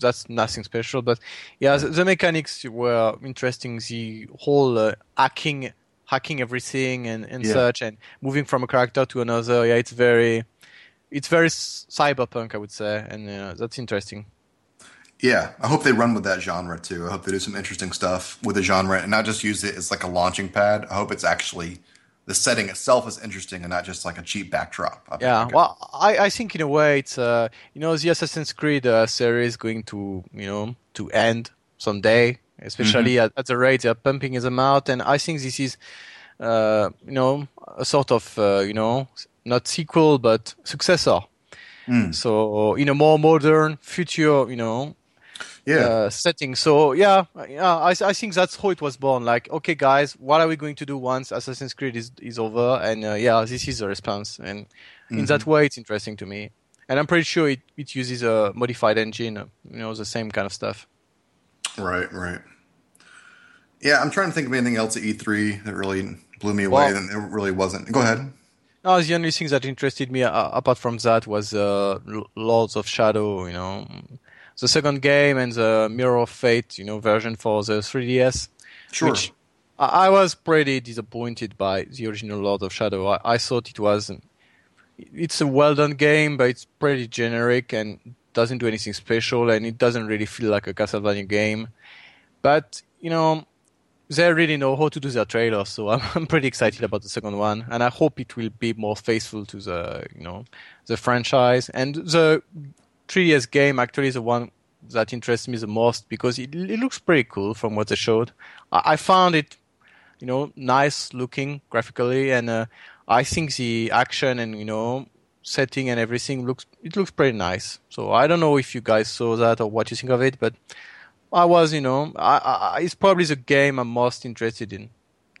that's nothing special. But yeah, the, the mechanics were interesting. The whole uh, hacking hacking everything and, and Yeah. such, and moving from a character to another. Yeah, it's very it's very cyberpunk, I would say, and uh, that's interesting. Yeah, I hope they run with that genre too. I hope they do some interesting stuff with the genre and not just use it as like a launching pad. I hope it's actually the setting itself is interesting and not just like a cheap backdrop. I Yeah, well, I, I think in a way it's uh, you know the Assassin's Creed uh, series going to you know to end someday, especially at, at the rate they're pumping them out, and I think this is uh, you know a sort of uh, you know not sequel but successor. Mm. So in a more modern future, you know, yeah. uh, setting. So yeah, yeah, I, I think that's how it was born. Like, okay, guys, what are we going to do once Assassin's Creed is is over? And uh, yeah, this is the response. And in that way, it's interesting to me. And I'm pretty sure it, it uses a modified engine, you know, the same kind of stuff. Right, right. Yeah, I'm trying to think of anything else at E3 that really blew me away, Well- and it really wasn't. Go ahead. No, the only thing that interested me uh, apart from that was uh, Lords of Shadow, you know, the second game and the Mirror of Fate, you know, version for the 3DS. Sure. Which I was pretty disappointed by the original Lord of Shadow. I, I thought it was, it's a well done game, but it's pretty generic and doesn't do anything special, and it doesn't really feel like a Castlevania game. But you know, they really know how to do their trailers, so I'm, (laughs) I'm pretty excited about the second one, and I hope it will be more faithful to the you know the franchise and the 3DS game. Actually, is the one that interests me the most because it, it looks pretty cool from what they showed. I, I found it, you know, nice looking graphically, and uh, I think the action and you know setting and everything looks it looks pretty nice. So I don't know if you guys saw that or what you think of it, but I was, you know, I, I, it's probably the game I'm most interested in.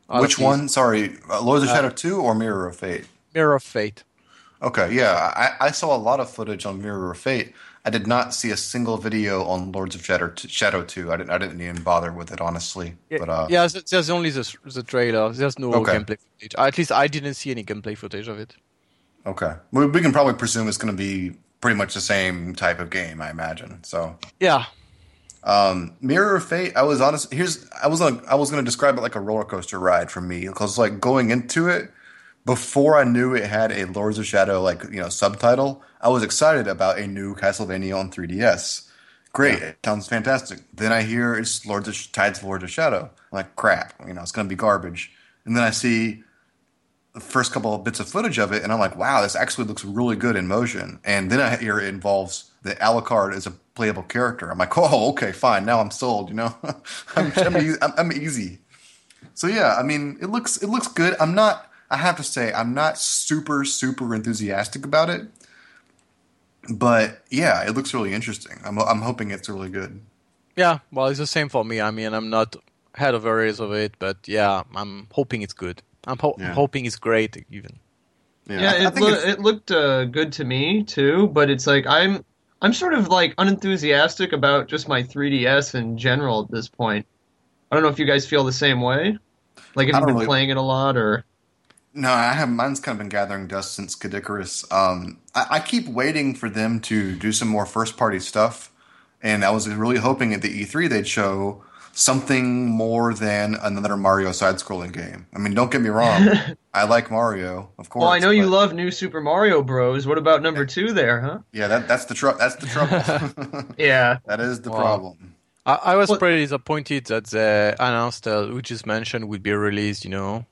Which one? Sorry, uh, Lords of Shadow 2 or Mirror of Fate? Mirror of Fate. Okay, yeah, I, I saw a lot of footage on Mirror of Fate. I did not see a single video on Lords of Shadow, Shadow 2. I didn't, I didn't even bother with it, honestly. Yeah, But uh, yeah, there's- there's only the the trailer. There's no Okay. gameplay footage. At least I didn't see any gameplay footage of it. Okay, we, we can probably presume it's going to be pretty much the same type of game, I imagine. So, Yeah, um, Mirror of Fate, I was honest. Here's I was on, I was going to describe it like a roller coaster ride for me because like going into it before I knew it had a Lords of Shadow like you know subtitle, I was excited about a new Castlevania on 3DS. Great, it sounds fantastic. Then I hear it's Lords of Tides of Lords of Shadow. I'm like crap, you know it's going to be garbage. And then I see the first couple of bits of footage of it, and I'm like, wow, this actually looks really good in motion. And then I hear it involves the Alucard as a playable character. I'm like, (laughs) oh, okay, fine. Now I'm sold. You know, (laughs) I'm, I'm, (laughs) I'm, I'm easy. So yeah, I mean, it looks it looks good. I'm not. I have to say, I'm not super super enthusiastic about it. But yeah, it looks really interesting. I'm I'm hoping it's really good. yeah. Well, it's the same for me. I mean, I'm not head over ears of it, but yeah, I'm hoping it's good. I'm ho- Yeah. hoping it's great, even. Yeah, I- I it, think loo- it's- it looked uh, good to me too, but it's like I'm I'm sort of like unenthusiastic about just my 3DS in general at this point. I don't know if you guys feel the same way. Like, I have you don't been really- playing it a lot, or No, I have mine's kind of been gathering dust since Kid Icarus. Um, I, I keep waiting for them to do some more first party stuff, and I was really hoping at the E3 they'd show something more than another Mario side scrolling game. I mean, don't get me wrong, (laughs) I like Mario, of course. well, I know you love New Super Mario Bros. What about number two there, huh? Yeah, that, that's the tr- That's the trouble. (laughs) (laughs) Yeah, that is the Wow. problem. I, I was Well- pretty disappointed that they announced uh, we just mentioned would be released. You know,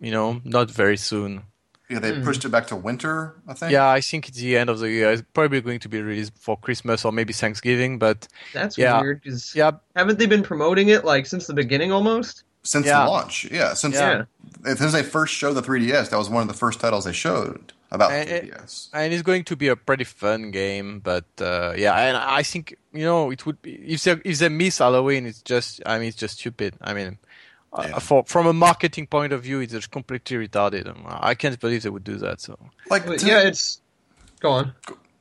you know, not very soon. Yeah, they Hmm. pushed it back to winter. I think. Yeah, I think it's the end of the year. It's probably going to be released for Christmas or maybe Thanksgiving. But that's Yeah. weird because yeah, haven't they been promoting it like since the beginning almost? since Yeah. the launch. Yeah, since Yeah. since they first showed the 3DS, that was one of the first titles they showed about eh, 3DS. and it's going to be a pretty fun game. But uh, yeah, and I think you know it would be if they if they miss Halloween, it's just I mean it's just stupid. I mean. Uh, for from a marketing point of view, it's just completely retarded. Um, I can't believe they would do that. So Like, to- yeah, it's go on.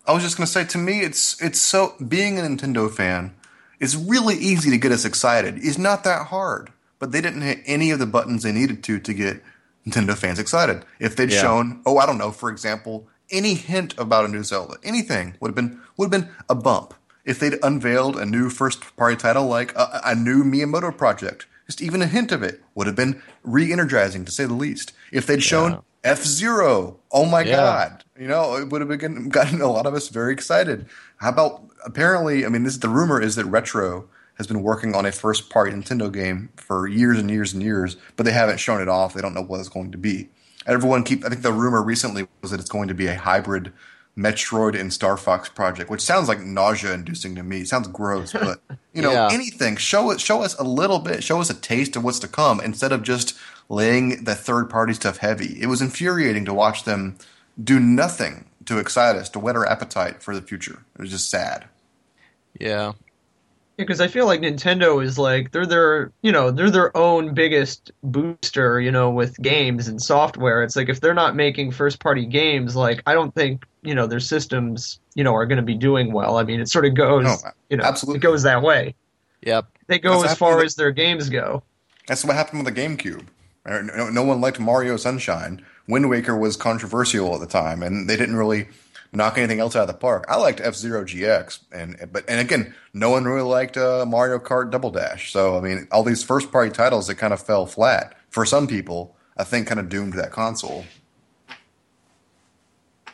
I was just gonna say, to me, it's it's so being a Nintendo fan is really easy to get us excited. It's not that hard, but they didn't hit any of the buttons they needed to to get Nintendo fans excited. If they'd Yeah. shown, oh, I don't know, for example, any hint about a new Zelda, anything would have been would have been a bump. If they'd unveiled a new first party title like a, a new Miyamoto project, just even a hint of it would have been re-energizing to say the least. If they'd shown F Zero, oh my Yeah. god, you know, it would have been, gotten a lot of us very excited. How about apparently? I mean, this the rumor is that Retro has been working on a first party Nintendo game for years and years and years, but they haven't shown it off. They don't know what it's going to be. Everyone keep. I think the rumor recently was that it's going to be a hybrid Metroid and Star Fox project, which sounds like nausea-inducing to me. It sounds gross, but (laughs) you know, Yeah. anything show it, show us a little bit, show us a taste of what's to come instead of just laying the third-party stuff heavy. It was infuriating to watch them do nothing to excite us, to whet our appetite for the future. It was just sad. Yeah. because I feel like Nintendo is like they're their you know they're their own biggest booster you know with games and software. It's like if they're not making first party games, like I don't think you know their systems you know are going to be doing well. I mean, it sort of goes No, you know absolutely. it goes that way. Yep. They go That's as far happening- as their games go. That's what happened with the GameCube. No, no one liked Mario Sunshine. Wind Waker was controversial at the time, and they didn't really knock anything else out of the park. I liked F Zero GX, and but and again, no one really liked uh, Mario Kart Double Dash. So I mean, all these first party titles that kind of fell flat for some people. I think kind of doomed that console.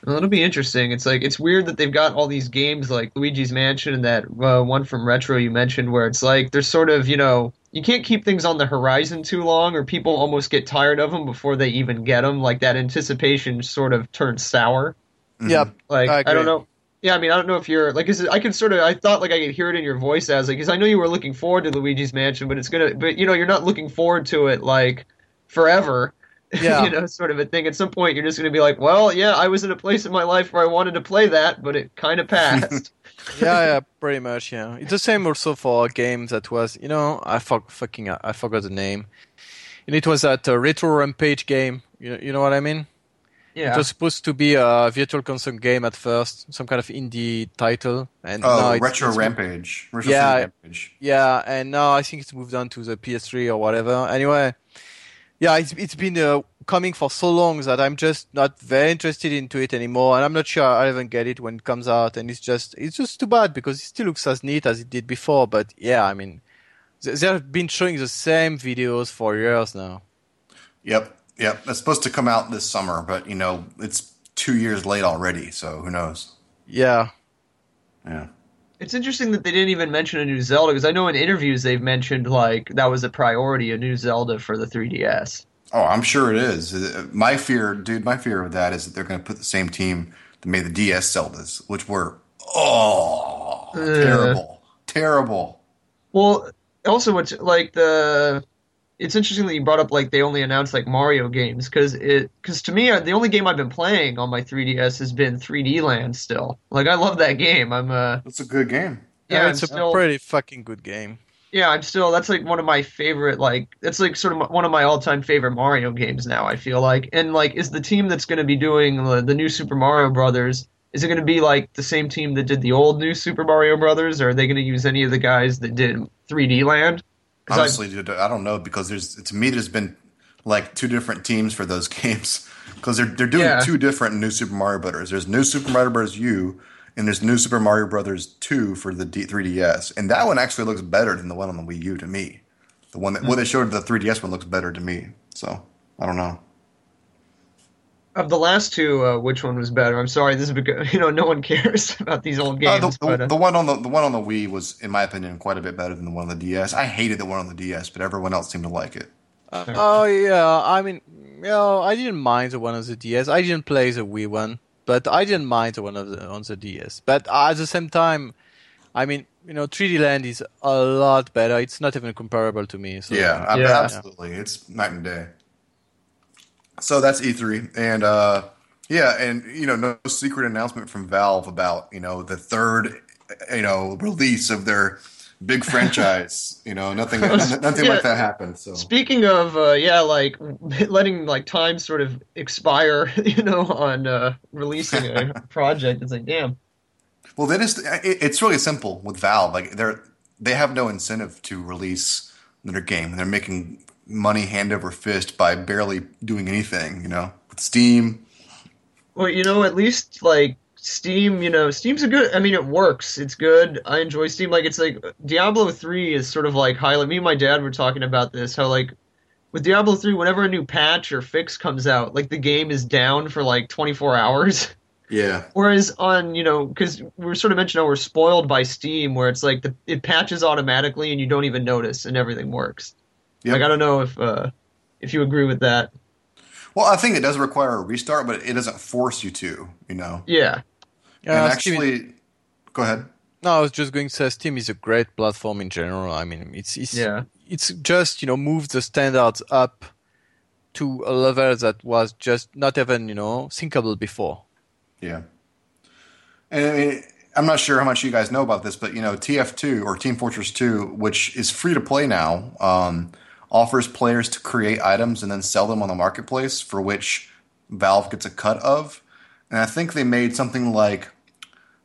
Well, it'll be interesting. It's like it's weird that they've got all these games like Luigi's Mansion and that uh, one from Retro you mentioned, where it's like they're sort of you know you can't keep things on the horizon too long, or people almost get tired of them before they even get them. Like that anticipation sort of turns sour. Yep. Like I I, don't know. Yeah, I mean, I don't know if you're like, is it, I can sort of, I thought like I could hear it in your voice as like, because I know you were looking forward to Luigi's Mansion, but it's gonna, but you know, you're not looking forward to it like forever. (laughs) Yeah. you know, sort of a thing. At some point, you're just going to be like, well, yeah, I was in a place in my life where I wanted to play that, but it kind of (laughs) passed. yeah, yeah, pretty much. Yeah, it's the same also for a game that was, you know, I for, fucking I forgot the name. And it was that uh, retro rampage game. You know, you know what I mean? Yeah. It was supposed to be a virtual console game at first, some kind of indie title, and Oh, now it's- Retro it's- Rampage. Retro Yeah. Rampage. Yeah, and now I think it's moved on to the PS3 or whatever. Anyway, yeah, it's it's been uh, coming for so long that I'm just not very interested into it anymore, and I'm not sure I'll even get it when it comes out. And it's just it's just too bad because it still looks as neat as it did before. But yeah, I mean, they- they've been showing the same videos for years now. Yep, yep. It's supposed to come out this summer, but you know, it's two years late already. So who knows? Yeah, Yeah. It's interesting that they didn't even mention a new Zelda because I know in interviews they've mentioned like that was a priority, a new Zelda for the 3DS. Oh, I'm sure it is. Uh, My fear, dude, my fear of that is that they're going to put the same team that made the DS Zeldas, which were oh terrible, terrible. Well, also what's like the it's interesting that you brought up like they only announced like Mario games because it because to me uh, the only game I've been playing on my 3DS has been 3D Land still. Like I love that game. I'm uh It's a good game. yeah, yeah, I'm it's a still pretty fucking good game. yeah I'm still that's like one of my favorite like that's like sort of my- one of my all time favorite Mario games now. I feel like and like is the team that's going to be doing the, the new Super Mario Brothers. Is it going to be like the same team that did the old new Super Mario Brothers, or are they going to use any of the guys that did 3D Land? 'Cause I- Honestly, dude, I don't know because there's to me there's been like two different teams for those (laughs) games because they're they're doing Yeah. two different New Super Mario Brothers. There's New Super Mario Bros. U and there's New Super Mario Brothers 2 for the D- 3DS, and that one actually looks better than the one on the Wii U to me. The one that what they showed the 3DS one looks better to me. So I don't know. Of the last two, uh, which one was better? I'm sorry, this is because (laughs) you know no one cares (laughs) about these old Uh, games. the, but, the, uh, the one on the the one on the Wii was, in my opinion, quite a bit better than the one on the DS. I hated the one on the DS, but everyone else seemed to like it. Oh yeah, I mean, you know, I didn't mind the one on the DS. I didn't play the Wii one, but I didn't mind the one of the, on the DS. But at the same time, I mean, you know, 3D Land is a lot better. It's not even comparable to me. So, Yeah, I- Yeah. absolutely. It's night and day. So that's E3, and uh, yeah, and you know, no secret announcement from Valve about you know the third, you know, release of their big (laughs) franchise. you know, nothing, nothing Yeah. like that happened. So Speaking of, uh, yeah, like (laughs) letting like time sort of expire, (laughs) you know, on uh, releasing a project, it's like, damn. Well, they just it, it's really simple with Valve. Like they're they have no incentive to release their game. They're making money hand over fist by barely doing anything. You know, with Steam. Well, you know, at least like Steam, you know, Steam's a good. I mean, it works. It's good. I enjoy Steam. Like, it's like Diablo three is sort of like highlight. Me and my dad were talking about this. How like with Diablo three, whenever a new patch or fix comes out, like the game is down for like twenty four hours. (laughs) Yeah. Whereas on, you know, because we are sort of mentioning how we're spoiled by Steam, where it's like the, it patches automatically and you don't even notice and everything works. Yep. Like I don't know if uh, if you agree with that. Well, I think it does require a restart, but it doesn't force you to. You know. Yeah. Yeah, and Steam is- actually, go ahead. no, I was just going to say Steam is a great platform in general. I mean, it's it's Yeah. it's just you know moved the standards up to a level that was just not even you know thinkable before. Yeah. And I mean, I'm not sure how much you guys know about this, but you know, TF2 or Team Fortress 2, which is free to play now, um, offers players to create items and then sell them on the marketplace, for which Valve gets a cut of. And I think they made something like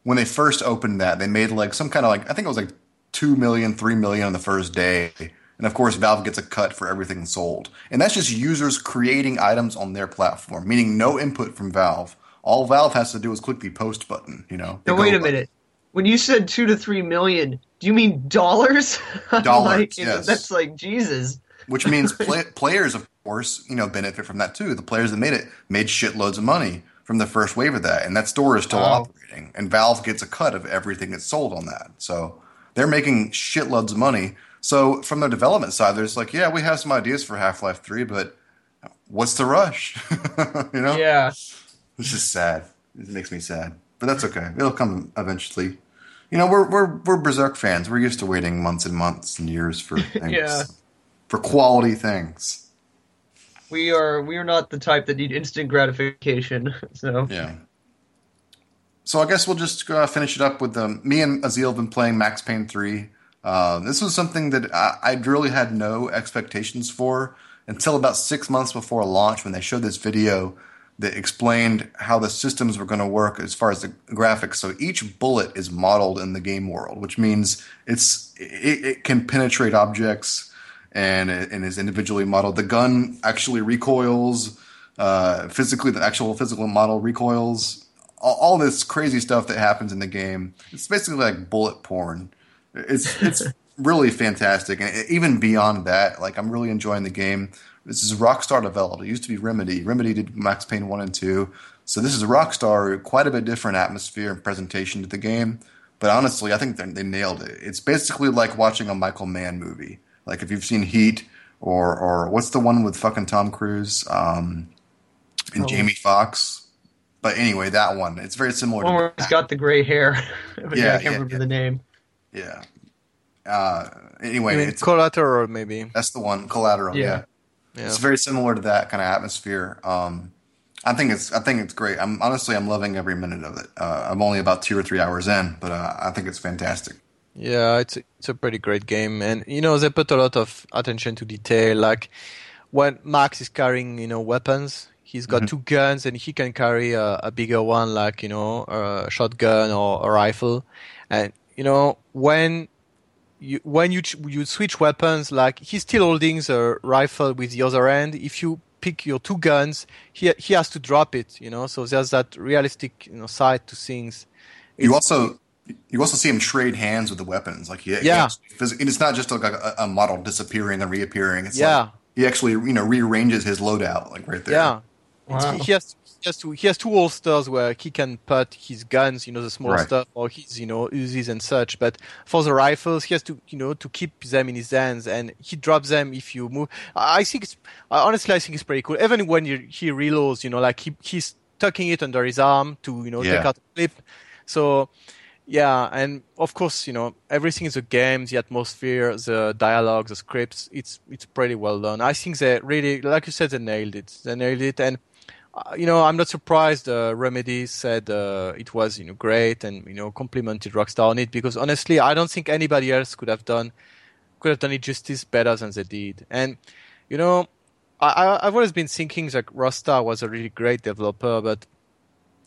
when they first opened that, they made like some kind of like I think it was like two million, three million on the first day. And of course, Valve gets a cut for everything sold. And that's just users creating items on their platform, meaning no input from Valve. All Valve has to do is click the post button, you know. Now wait a button. minute. When you said two to three million, do you mean dollars? (laughs) Dollars, like, know, yes. That's like Jesus. Which means (laughs) play- players, of course, you know, benefit from that too. The players that made it made shitloads of money from the first wave of that, and that store is still Wow. operating. And Valve gets a cut of everything that's sold on that. So they're making shitloads of money. So from the development side, there's like, yeah, we have some ideas for Half Life Three, but what's the rush? (laughs) you know, Yeah. it's just sad. It makes me sad, but that's okay. It'll come eventually. You know, we're we're we're Berserk fans. We're used to waiting months and months and years for (laughs) things, Yeah. For quality things. We are we are not the type that need instant gratification. (laughs) So Yeah. So I guess we'll just uh, finish it up with um, me and Azil have been playing Max Payne three. Uh, this was something that I, I really had no expectations for until about six months before launch when they showed this video that explained how the systems were going to work as far as the graphics. So each bullet is modeled in the game world, which means it's it, it can penetrate objects and and is individually modeled. The gun actually recoils uh, physically. The actual physical model recoils. All, all this crazy stuff that happens in the game. It's basically like bullet porn. It's (laughs) it's really fantastic, and even beyond that, like I'm really enjoying the game. This is Rockstar developed. It used to be Remedy. Remedy did Max Payne one and two, so this is Rockstar. Quite a bit different atmosphere and presentation to the game. But honestly, I think they, they nailed it. It's basically like watching a Michael Mann movie. Like if you've seen Heat or or what's the one with fucking Tom Cruise um, and Oh. Jamie Foxx. But anyway, that one. It's very similar. one to where he's got the gray hair. But (laughs) yeah, Yeah, I can't yeah, remember yeah. the name. Yeah. Uh, anyway, mean, it's, collateral maybe. that's the one. Collateral. Yeah. Yeah. Yeah. It's very similar to that kind of atmosphere. Um, I think it's I think it's great. I'm honestly I'm loving every minute of it. Uh, I'm only about two or three hours in, but uh, I think it's fantastic. Yeah, it's it's a pretty great game, and you know they put a lot of attention to detail. Like when Max is carrying, you know, weapons, he's got mm-hmm. two guns, and he can carry a, a bigger one, like you know, a shotgun or a rifle. And you know, when you when you ch- you switch weapons, like he's still holding the rifle with the other hand. If you pick your two guns, he he has to drop it. You know, so there's that realistic you know side to things. You also you also see him trade hands with the weapons. Like he, he Yeah. actually phys- and it's not just like a, a model disappearing and reappearing. It's Yeah. like he actually you know rearranges his loadout like right there. Yeah. Wow. He has he has two he has two holsters where he can put his guns, you know, the small Right. stuff or his, you know, Uzis and such. But for the rifles, he has to, you know, to keep them in his hands and he drops them if you move. I I think it's honestly I think it's pretty cool. Even when you, he reloads, you know, like he he's tucking it under his arm to, you know, Yeah. take out the clip. So yeah, and of course, you know, everything is a game, the atmosphere, the dialogue, the scripts, it's it's pretty well done. I think they really like you said they nailed it. They nailed it and uh, you know, I'm not surprised uh, Remedy said uh, it was you know great and you know complimented Rockstar on it because honestly, I don't think anybody else could have done could have done it justice better than they did. And you know, I, I've always been thinking that Rockstar was a really great developer, but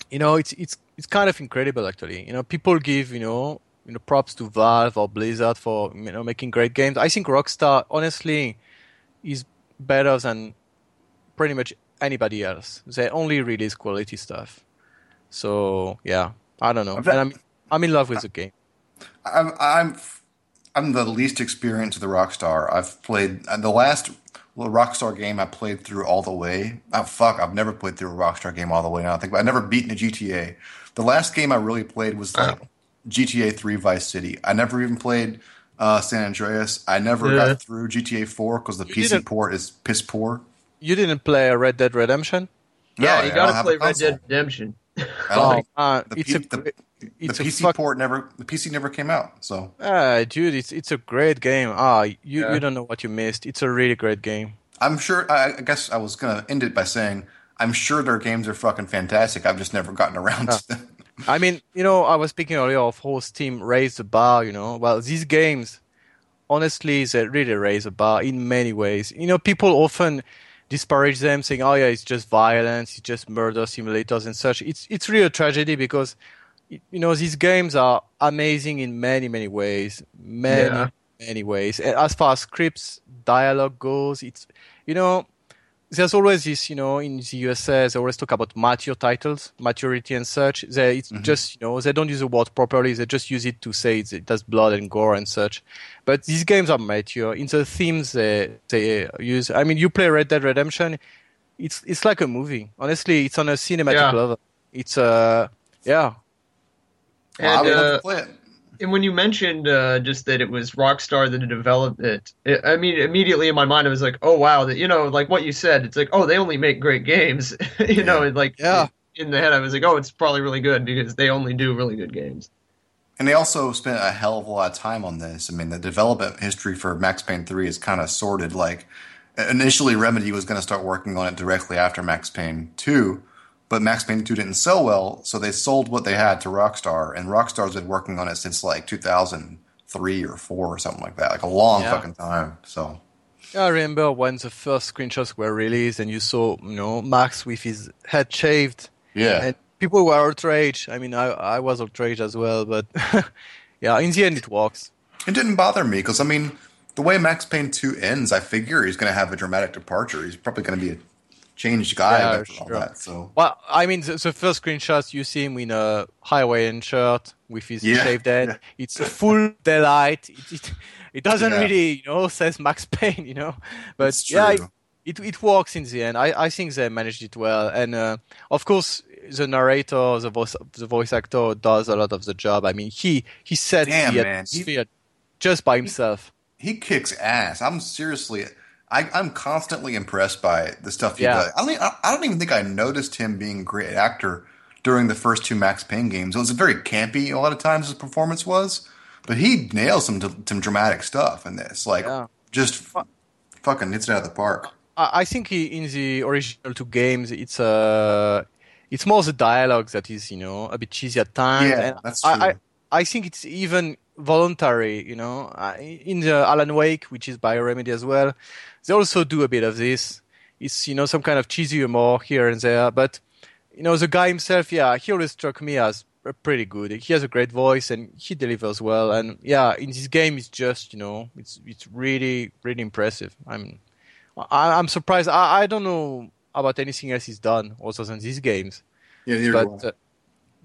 you know, it's it's it's kind of incredible actually. You know, people give you know you know props to Valve or Blizzard for you know making great games. I think Rockstar honestly is better than pretty much anybody else. They only release quality stuff. So yeah, I don't know. And I'm I'm in love with the game. I'm I'm I'm the least experienced of the Rockstar. I've played uh, the last well, Rockstar game I played through all the way. Oh, fuck, I've never played through a Rockstar game all the way. Now I think, but I never beaten a GTA. The last game I really played was like GTA 3 Vice City. I never even played uh, San Andreas. I never Yeah. got through GTA 4 because the You PC port is piss poor. you didn't play Red Dead Redemption? Yeah, you I gotta play Red. Dead Redemption. I Oh, uh, the, it's P- a the, great- the PC fuck- port never the PC never came out. So Ah, dude, it's it's a great game. Ah, you Yeah. you don't know what you missed. It's a really great game. I'm sure. I, I guess I was gonna end it by saying I'm sure their games are fucking fantastic. I've just never gotten around to them. I mean, you know, I was speaking earlier of how Steam raised the bar. You know, well, these games, honestly, they really raise the bar in many ways. You know, people often disparage them, saying, "Oh yeah, it's just violence, it's just murder simulators and such." It's it's really a tragedy because, you know, these games are amazing in many many ways, many Yeah. many ways. And As far as scripts, dialogue goes, it's you know there's always this, you know, in the USA, they always talk about mature titles, maturity and such. They, it's just, you know, they don't use the word properly. They just use it to say it's, it has blood and gore and such. But these games are mature in the themes they, they use. I mean, you play Red Dead Redemption, it's, it's like a movie. Honestly, it's on a cinematic Yeah. level. It's, uh, yeah. Well, I And, would love uh, to play it. And when you mentioned uh, just that it was Rockstar that had developed it, it, I mean, immediately in my mind, I was like, oh wow, that you know, like what you said, it's like, oh, they only make great games, (laughs) you know, and like Yeah. in the head, I was like, oh, it's probably really good because they only do really good games. And they also spent a hell of a lot of time on this. I mean, the development history for Max Payne 3 is kind of sorted. Like, initially, Remedy was going to start working on it directly after Max Payne 2, but Max Payne 2 didn't sell well, so they sold what they had to Rockstar, and Rockstar's been working on it since like 2003 or 4 or something like that. Like, a long Yeah. fucking time. So, Yeah, I remember when the first screenshots were released and you saw, you know, Max with his head shaved yeah. and people were outraged. I mean, I, I was outraged as well, but (laughs) yeah, in the end, it works. It didn't bother me because I mean, the way Max Payne two ends, I figure he's going to have a dramatic departure. He's probably going to be a changed guy Yeah, after all that. So Well, I mean, the, the first screenshots you see him in a Hawaiian shirt with his Yeah, shaved head. yeah. (laughs) It's a full delight. It, it, it doesn't Yeah. really, you know, (laughs) says Max Payne, you know, but It's yeah, it, it it works in the end. I, I think they managed it well, and uh, of course. The narrator, the voice, the voice actor does a lot of the job. I mean, he he sets Damn, the man. He- atmosphere just by himself. he kicks ass. I'm seriously, I, I'm constantly impressed by the stuff he Yeah. does. I don't, I I don't even think I noticed him being a great actor during the first two Max Payne games. It was a very campy a lot of times his performance was, but he nails some some dramatic stuff in this. Like Yeah. just f- fucking hits it out of the park. I I think he, in the original two games, it's uh, it's more the dialogue that is, you know, a bit cheesy at times. Yeah, and that's I, I, true. I think it's even voluntary, you know. Uh, In the Alan Wake, which is by Remedy as well, they also do a bit of this. It's, you know, some kind of cheesy humor here and there. But, you know, the guy himself, yeah, he always struck me as pretty good. He has a great voice and he delivers well. And yeah, in this game, it's just, you know, it's it's really, really impressive. I mean, I, I'm surprised. I, I don't know about anything else he's done other than these games. Yeah, But uh,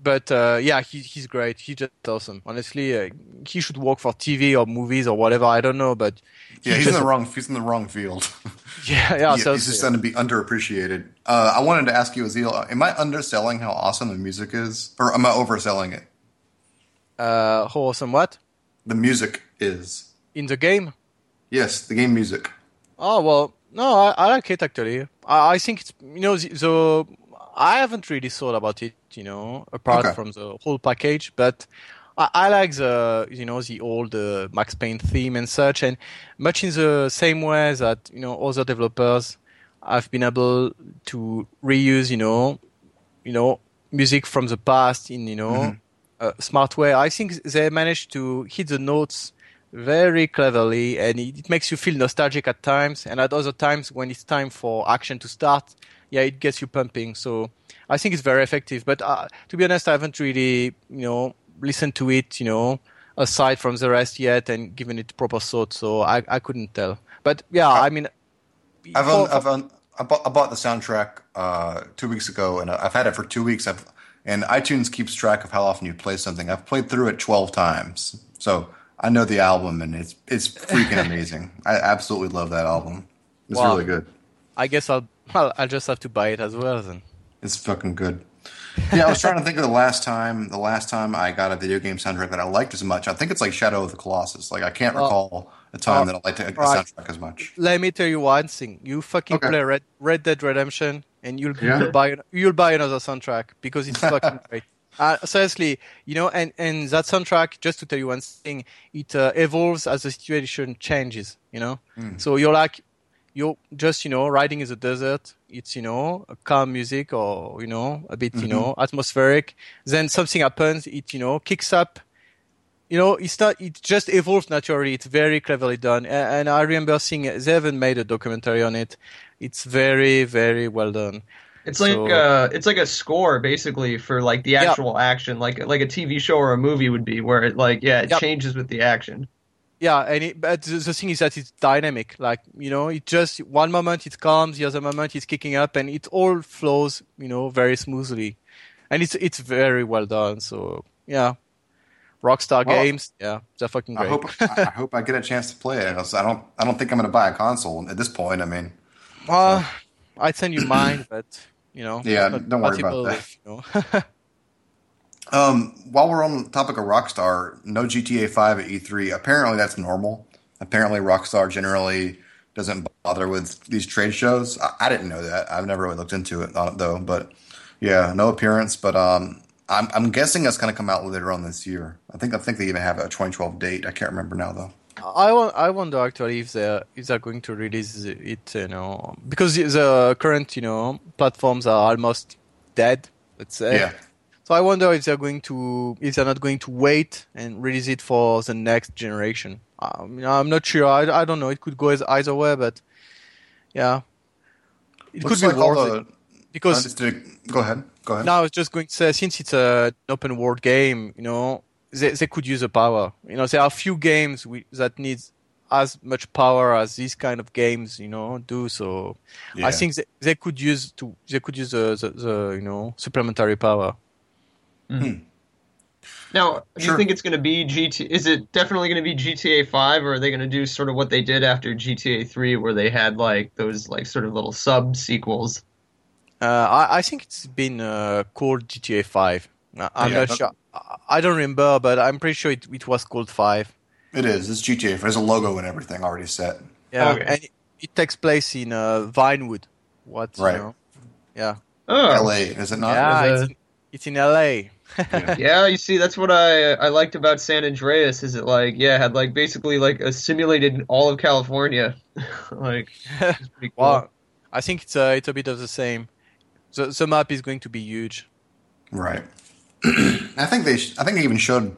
but uh, yeah, he, he's great. He's just awesome. Honestly, uh, he should work for TV or movies or whatever. I don't know, but yeah, he's in the wrong. He's in the wrong field. (laughs) yeah, yeah. He- so, he's just going to be underappreciated. Uh, I wanted to ask you, Azil, am I underselling how awesome the music is, or am I overselling it? uh, how awesome what The music is. in the game? Yes, the game music. Oh well, no, I, I like it actually. I, I think it's you know the, the I haven't really thought about it, you know, apart Okay. from the whole package, but. I, I like the you know the old uh, Max Payne theme and such, and much in the same way that you know other developers have been able to reuse you know you know music from the past in you know a smart way. I think they managed to hit the notes very cleverly, and it, it makes you feel nostalgic at times, and at other times when it's time for action to start, yeah, it gets you pumping. So I think it's very effective. But uh, to be honest, I haven't really you know listened to it, you know, aside from the rest yet, and given it proper thought. So I I couldn't tell. But yeah, I mean. I've for- owned, I've I, bought, I bought the soundtrack uh, two weeks ago, and I've had it for two weeks. I've and iTunes keeps track of how often you play something. I've played through it twelve times, so I know the album, and it's it's freaking (laughs) amazing. I absolutely love that album. It's Wow. really good. I guess I'll, I'll I'll just have to buy it as well then. It's fucking good. Yeah, I was trying to think of the last time the last time I got a video game soundtrack that I liked as much. I think it's like Shadow of the Colossus. Like I can't Oh. recall a time Uh, that I like the right. soundtrack as much. Let me tell you one thing: you fucking Okay. play Red, Red Dead Redemption, and you'll, Yeah. you'll buy you'll buy another soundtrack because it's fucking (laughs) great. Uh, seriously, you know, and and that soundtrack, just to tell you one thing, it uh, evolves as the situation changes. You know, so you're like you're just you know riding in the desert. It's you know calm music or you know a bit you know atmospheric. Then something happens. It you know kicks up you know, it's not. It just evolves naturally. It's very cleverly done, A- and I remember seeing they haven't made a documentary on it. It's very, very well done. It's like So- uh, it's like a score basically for like the Yeah. actual action, like like a TV show or a movie would be, where it like yeah, it Yep. changes with the action. Yeah, and it, but the, the thing is that it's dynamic. Like you know, it just one moment it comes, the other moment it's kicking up, and it all flows, you know, very smoothly, and it's it's very well done. So yeah, Rockstar Well, Games, yeah, they're fucking I great. hope I, I (laughs) hope I get a chance to play it I don't I don't think I'm going to buy a console at this point. I mean, Uh, I'd send you mine, but you know, Yeah, don't worry about that. you know. (laughs) um, while we're on the topic of Rockstar, no GTA 5 at E3. Apparently, that's normal. Apparently, Rockstar generally doesn't bother with these trade shows. I, I didn't know that. I've never really looked into it on it though. But yeah, no appearance. But um, I'm I'm guessing that's going to come out later on this year. I think I think they even have a 2012 date. I can't remember now though. I, won- I wonder actually if they're if they're going to release it, you know, because the current you know platforms are almost dead. Let's say. Yeah. So I wonder if they're going to if they're not going to wait and release it for the next generation. Um, I mean, I'm not sure. I, I don't know. It could go as either way, but yeah, it Looks could be like worth it because to- go ahead. Go ahead. now I was just going to say, since it's an open world game, you know, they, they could use the power. You know, there are few games we, that needs as much power as these kind of games, you know, do. So Yeah. I think they, they could use to they could use the, the, the you know supplementary power. Now, do Sure. you think it's going to be GT? Is it definitely going to be GTA Five, or are they going to do sort of what they did after GTA Three, where they had like those like sort of little sub sequels? Uh, I, I think it's been uh, called GTA Five. I- I'm Yeah, not that- sure. I- I don't remember, but I'm pretty sure it, it was called Five. It is. It's GTA. There's a logo and everything already set. Yeah, Okay. and it, it takes place in uh, Vinewood. What? you Right. know? Yeah. Oh, L.A. Is it not? yeah, it's a- in, it's in LA. (laughs) yeah. You see, that's what I I liked about San Andreas. Is it like yeah, had like basically like a simulated all of California, (laughs) like (laughs) it's pretty cool. Well, I think it's a, it's a bit of the same. The, the map is going to be huge. Right. (clears throat) I think they. Sh- I think they even showed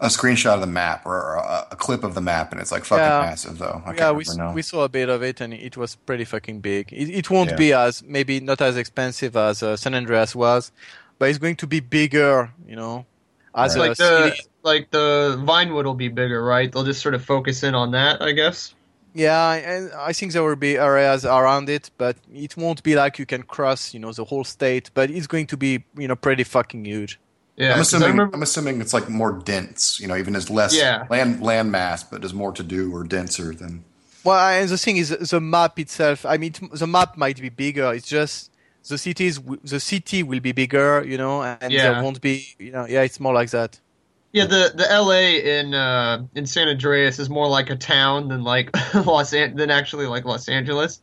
a screenshot of the map or a, a clip of the map, and it's like fucking Yeah. massive, though. I yeah, we, remember now. we saw a bit of it and it was pretty fucking big. It, it won't Yeah. be as, maybe not as expensive as uh, San Andreas was, but it's going to be bigger, you know, as Right. like the city. like the Vinewood will be bigger, right? They'll just sort of focus in on that, I guess. Yeah, and I think there will be areas around it, but it won't be like you can cross, you know, the whole state, but it's going to be, you know, pretty fucking huge. Yeah, I'm 'cause I assuming. remember- I'm assuming it's like more dense. You know, even as less Yeah. land land mass, but there's more to do or denser than. Well, and the thing is, the map itself. I mean, the map might be bigger. It's just the cities. The city will be bigger, you know, and Yeah. there won't be, you know. Yeah, it's more like that. Yeah, the the LA in uh in San Andreas is more like a town than like (laughs) Los An- than actually like Los Angeles.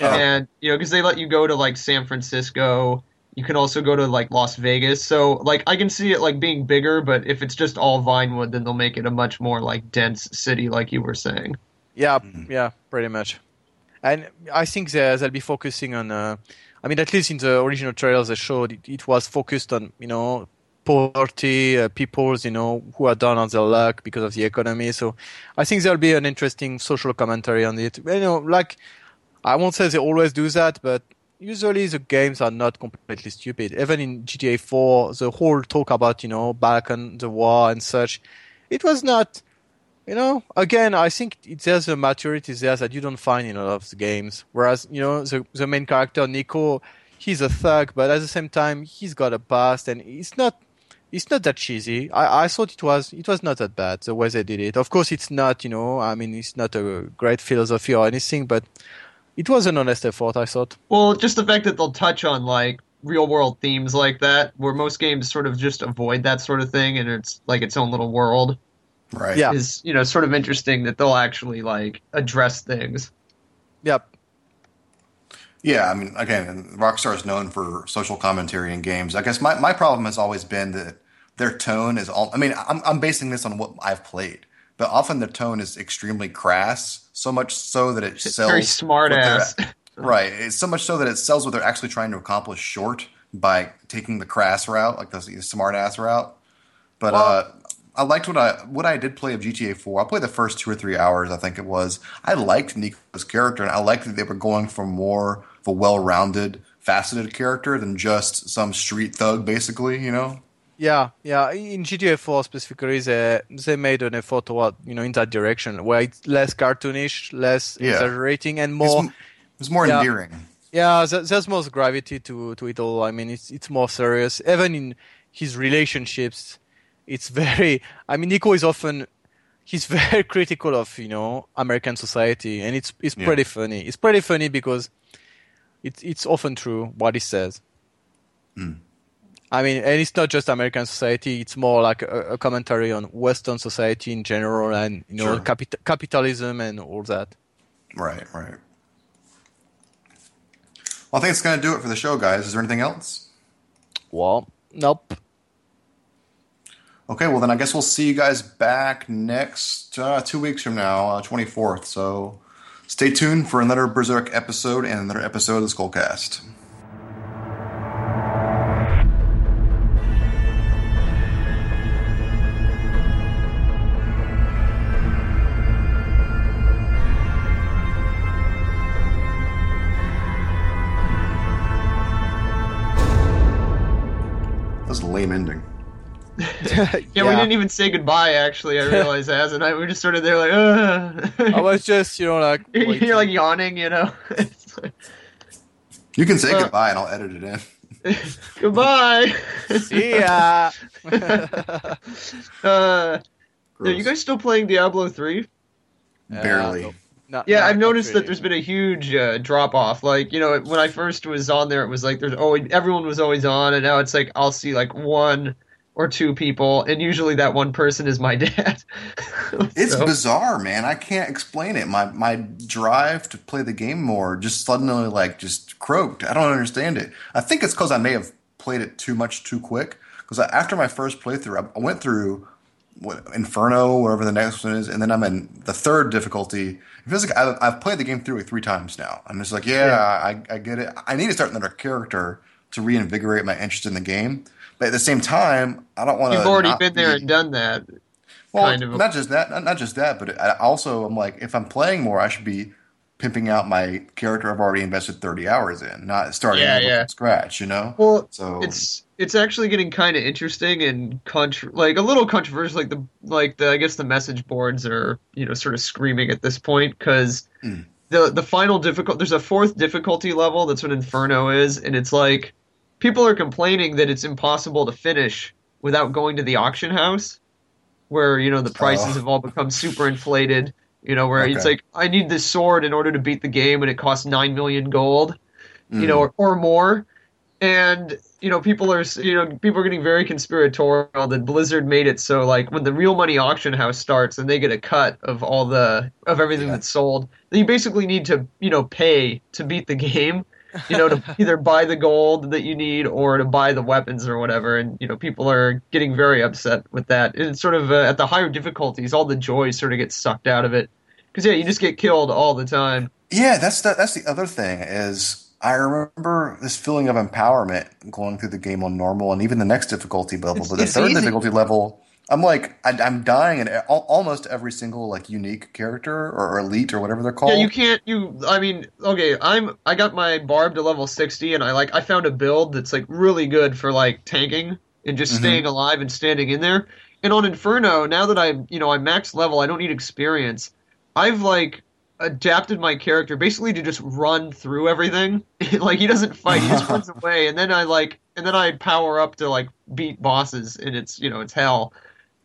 Yeah. And you know, because they let you go to like San Francisco, you can also go to like Las Vegas. So like I can see it like being bigger, but if it's just all Vinewood, then they'll make it a much more like dense city, like you were saying. Yeah, Mhm. yeah, pretty much. And I think they, they'll be focusing on. Uh, I mean, at least in the original trailers they showed, it, it was focused on you know poverty, uh, you know who are down on their luck because of the economy. So I think there'll be an interesting social commentary on it. You know, like I won't say they always do that, but usually the games are not completely stupid. Even in GTA 4, the whole talk about you know Balkan, the war and such, it was not you know, again, I think it, there's a maturity there that you don't find in a lot of the games. Whereas, you know, the, the main character, Niko, he's a thug, but at the same time, he's got a past and it's not, it's not that cheesy. I, I thought it was, it was not that bad, the way they did it. Of course, it's not, you know, I mean, it's not a great philosophy or anything, but it was an honest effort, I thought. Well, just the fact that they'll touch on like real world themes like that, where most games sort of just avoid that sort of thing, and it's like its own little world. Right. Yeah. is you know sort of interesting that they'll actually like address things. Yep. Yeah, I mean, again, Rockstar is known for social commentary in games. I guess my, my problem has always been that their tone is all. I mean, I'm, I'm basing this on what I've played, but often the tone is extremely crass, so much so that it sells. Very smart ass. (laughs) Right. It's so much so that it sells what they're actually trying to accomplish short by taking the crass route, like the, the smart ass route. But Well- uh, I liked what I what I did play of GTA 4. I played the first two or three hours, I think it was. I liked Niko's character, and I liked that they were going for more of a well-rounded, faceted character than just some street thug, basically. You know? Yeah, yeah. In GTA 4 specifically, they they made an effort toward you know in that direction where it's less cartoonish, less Yeah. exaggerating, and more. m- it's more Yeah. endearing. Yeah, there's more gravity to to it all. I mean, it's it's more serious. Even in his relationships, it's very. I mean, Niko is often he's (laughs) very critical of you know American society, and it's it's Yeah. pretty funny. It's pretty funny because it's it's often true what he says. Hmm. I mean, and it's not just American society; it's more like a, a commentary on Western society in general, and you know, Sure. capit- capitalism and all that. Right, right. Well, I think it's going to do it for the show, guys. Is there anything else? Well, nope. Okay, well then I guess we'll see you guys back next uh, two weeks from now, uh, 24th. So stay tuned for another Berserk episode and another episode of the Skullcast. Yeah, we didn't even say goodbye. Actually, I realized as, and I we just sort of there like, I uh. was just, you know, like (laughs) waiting. you're like yawning, you know. (laughs) Like, You can say Uh, goodbye and I'll edit it in. (laughs) Goodbye. See ya. uh, are you guys still playing Diablo three? Barely. Uh, no- Yeah, no, I've noticed that there's been a huge uh, drop off. Like, you know, when I first was on there, it was like there's always everyone was always on, and now it's like I'll see like one or two people, and usually that one person is my (laughs) dad. (laughs) It's bizarre, man. I can't explain it. My my drive to play the game more just suddenly like just croaked. I don't understand it. I think it's because I may have played it too much too quick. Because after my first playthrough, I- I went through what, Inferno, whatever the next one is, and then I'm in the third difficulty. It feels like I've, I've played the game through like three times now. I'm just like, yeah, I, I get it. I need to start another character to reinvigorate my interest in the game. But at the same time, I don't want to. You've already been there and done that. Well, kind of. not just that, not, not just that, but I also I'm like, if I'm playing more, I should be pimping out my character I've already invested 30 hours in, not starting Yeah, yeah. from scratch. You know? Well, So it's it's actually getting kind of interesting and contr- like a little controversial. Like the like the I guess the message boards are you know sort of screaming at this point because Mm. the the final difficult there's a fourth difficulty level that's what Inferno is, and it's like people are complaining that it's impossible to finish without going to the auction house, where you know the prices Oh. have all become super inflated. You know where it's like I need this sword in order to beat the game, and it costs nine million gold you Mm. know, or, or more. And you know, people are you know people are getting very conspiratorial that Blizzard made it so like when the real money auction house starts and they get a cut of all the of everything Yeah. that's sold, then you basically need to you know pay to beat the (laughs) game. You know, to (laughs) either buy the gold that you need or to buy the weapons or whatever. And you know, people are getting very upset with that. And it's sort of uh, at the higher difficulties, all the joy sort of gets sucked out of it. Because yeah, you just get killed all the time. yeah, that's the, that's the other thing is I remember this feeling of empowerment going through the game on normal and even the next difficulty level, It's- but the third easy. difficulty level. I'm like I, I'm dying in almost every single like unique character or elite or whatever they're called. Yeah, you can't. You, I mean, okay, I'm. I got my barb to level sixty, and I like. I found a build that's like really good for like tanking and just Mhm. staying alive and standing in there. And on Inferno, now that I'm, you know, I'm max level, I don't need experience. I've like adapted my character basically to just run through everything. (laughs) like he doesn't fight; he just (laughs) runs away, and then I like, and then I power up to like beat bosses, and it's you know it's hell.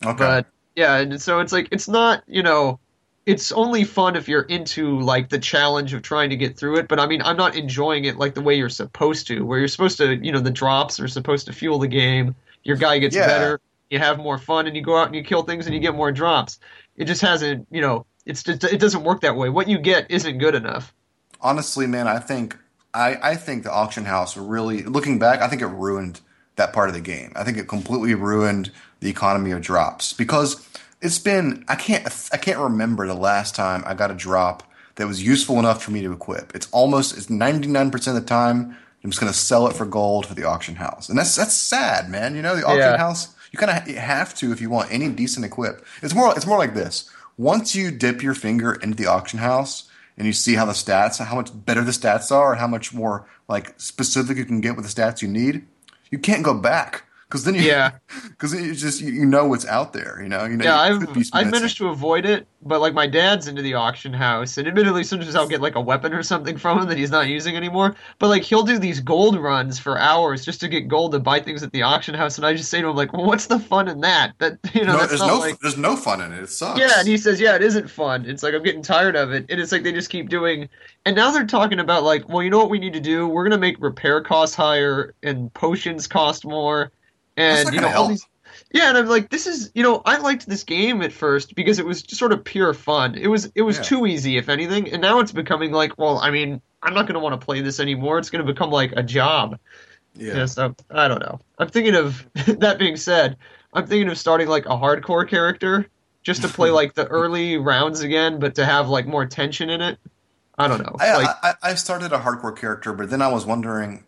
Okay. But yeah, and so it's like it's not, you know, it's only fun if you're into like the challenge of trying to get through it. But I mean, I'm not enjoying it like the way you're supposed to, where you're supposed to, you know, the drops are supposed to fuel the game. Your guy gets Yeah. better. you have more fun, and you go out and you kill things and you get more drops. It just hasn't, you know, it's just, it doesn't work that way. What you get isn't good enough. Honestly, man, I think I, I think the auction house really looking back, I think it ruined that part of the game. I think it completely ruined the economy of drops because it's been I can't I can't remember the last time I got a drop that was useful enough for me to equip. It's almost it's 99% of the time I'm just going to sell it for gold for the auction house. And that's that's sad, man. You know, the auction Yeah. house you kind of have to if you want any decent equip. It's more it's more like this. Once you dip your finger into the auction house and you see how the stats, how much better the stats are, and how much more like specific you can get with the stats you need, you can't go back because then you Yeah. (laughs) because it's just you, you know what's out there. You know, you know. Yeah, I've I've managed to avoid it, but like my dad's into the auction house, and admittedly, sometimes I'll get like a weapon or something from him that he's not using anymore. But like he'll do these gold runs for hours just to get gold to buy things at the auction house, and I just say to him like, "Well, what's the fun in that? That (laughs) you know, No, there's no like." there's no fun in it. It sucks. Yeah, and he says, "Yeah, it isn't fun. It's like I'm getting tired of it." And it's like they just keep doing. And now they're talking about like, well, you know what we need to do? We're gonna make repair costs higher and potions cost more, and you know all these. Yeah, and I'm like, this is you know I liked this game at first because it was just sort of pure fun. It was it was Yeah. too easy, if anything, and now it's becoming like, well, I mean, I'm not gonna want to play this anymore. It's gonna become like a job. yeah. Yeah, so I don't know. I'm thinking of (laughs) that being said, I'm thinking of starting like a hardcore character just to play like the (laughs) early rounds again, but to have like more tension in it. I don't know. I, like, I I started a hardcore character, but then I was wondering,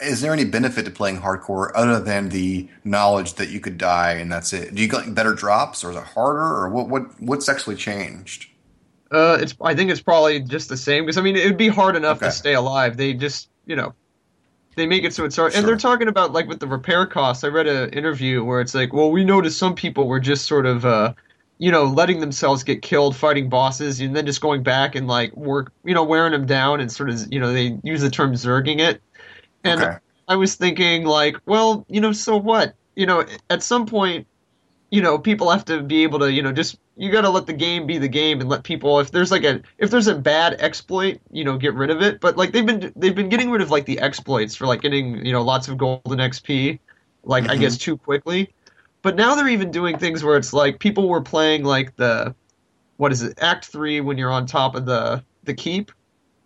is there any benefit to playing hardcore other than the knowledge that you could die and that's it? Do you get better drops, or is it harder, or what? What what's actually changed? uh, it's I think it's probably just the same because I mean it would be hard enough Okay. to stay alive. They just you know they make it so it's hard, and they're talking about like with the repair costs. I read an interview where it's like, well, we noticed some people were just sort of. uh you know, letting themselves get killed fighting bosses, and then just going back and like work, you know, wearing them down, and sort of, you know, they use the term zerging it. And Okay. I was thinking, like, well, you know, so what? You know, at some point, you know, people have to be able to, you know, just you got to let the game be the game and let people. If there's like a if there's a bad exploit, you know, get rid of it. But like they've been they've been getting rid of like the exploits for like getting you know lots of golden XP, like I Mhm. guess too quickly. But now they're even doing things where it's like people were playing like the what is it Act Three when you're on top of the the keep.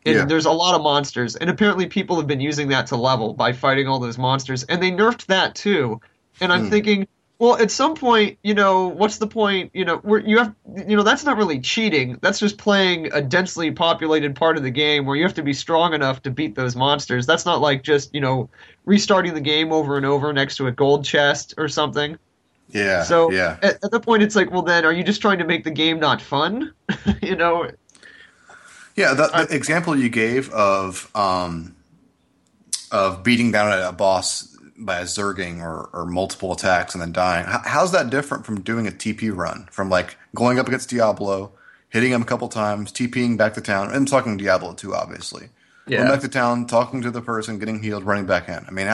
And Yeah. there's a lot of monsters, and apparently people have been using that to level by fighting all those monsters, and they nerfed that too. And I'm Hmm. thinking, well, at some point, you know, what's the point? You know, where you have, you know, that's not really cheating. That's just playing a densely populated part of the game where you have to be strong enough to beat those monsters. That's not like just, you know, restarting the game over and over next to a gold chest or something. Yeah. So yeah. at, at the point, it's like, well, then are you just trying to make the game not fun? (laughs) you know? Yeah, the, the example you gave of um, of beating down a boss by a zerging or, or multiple attacks and then dying. How, how's that different from doing a TP run? From like going up against Diablo, hitting him a couple times, TPing back to town. I'm talking Diablo 2, obviously. Going back to town, talking to the person, getting healed, running back in. I mean,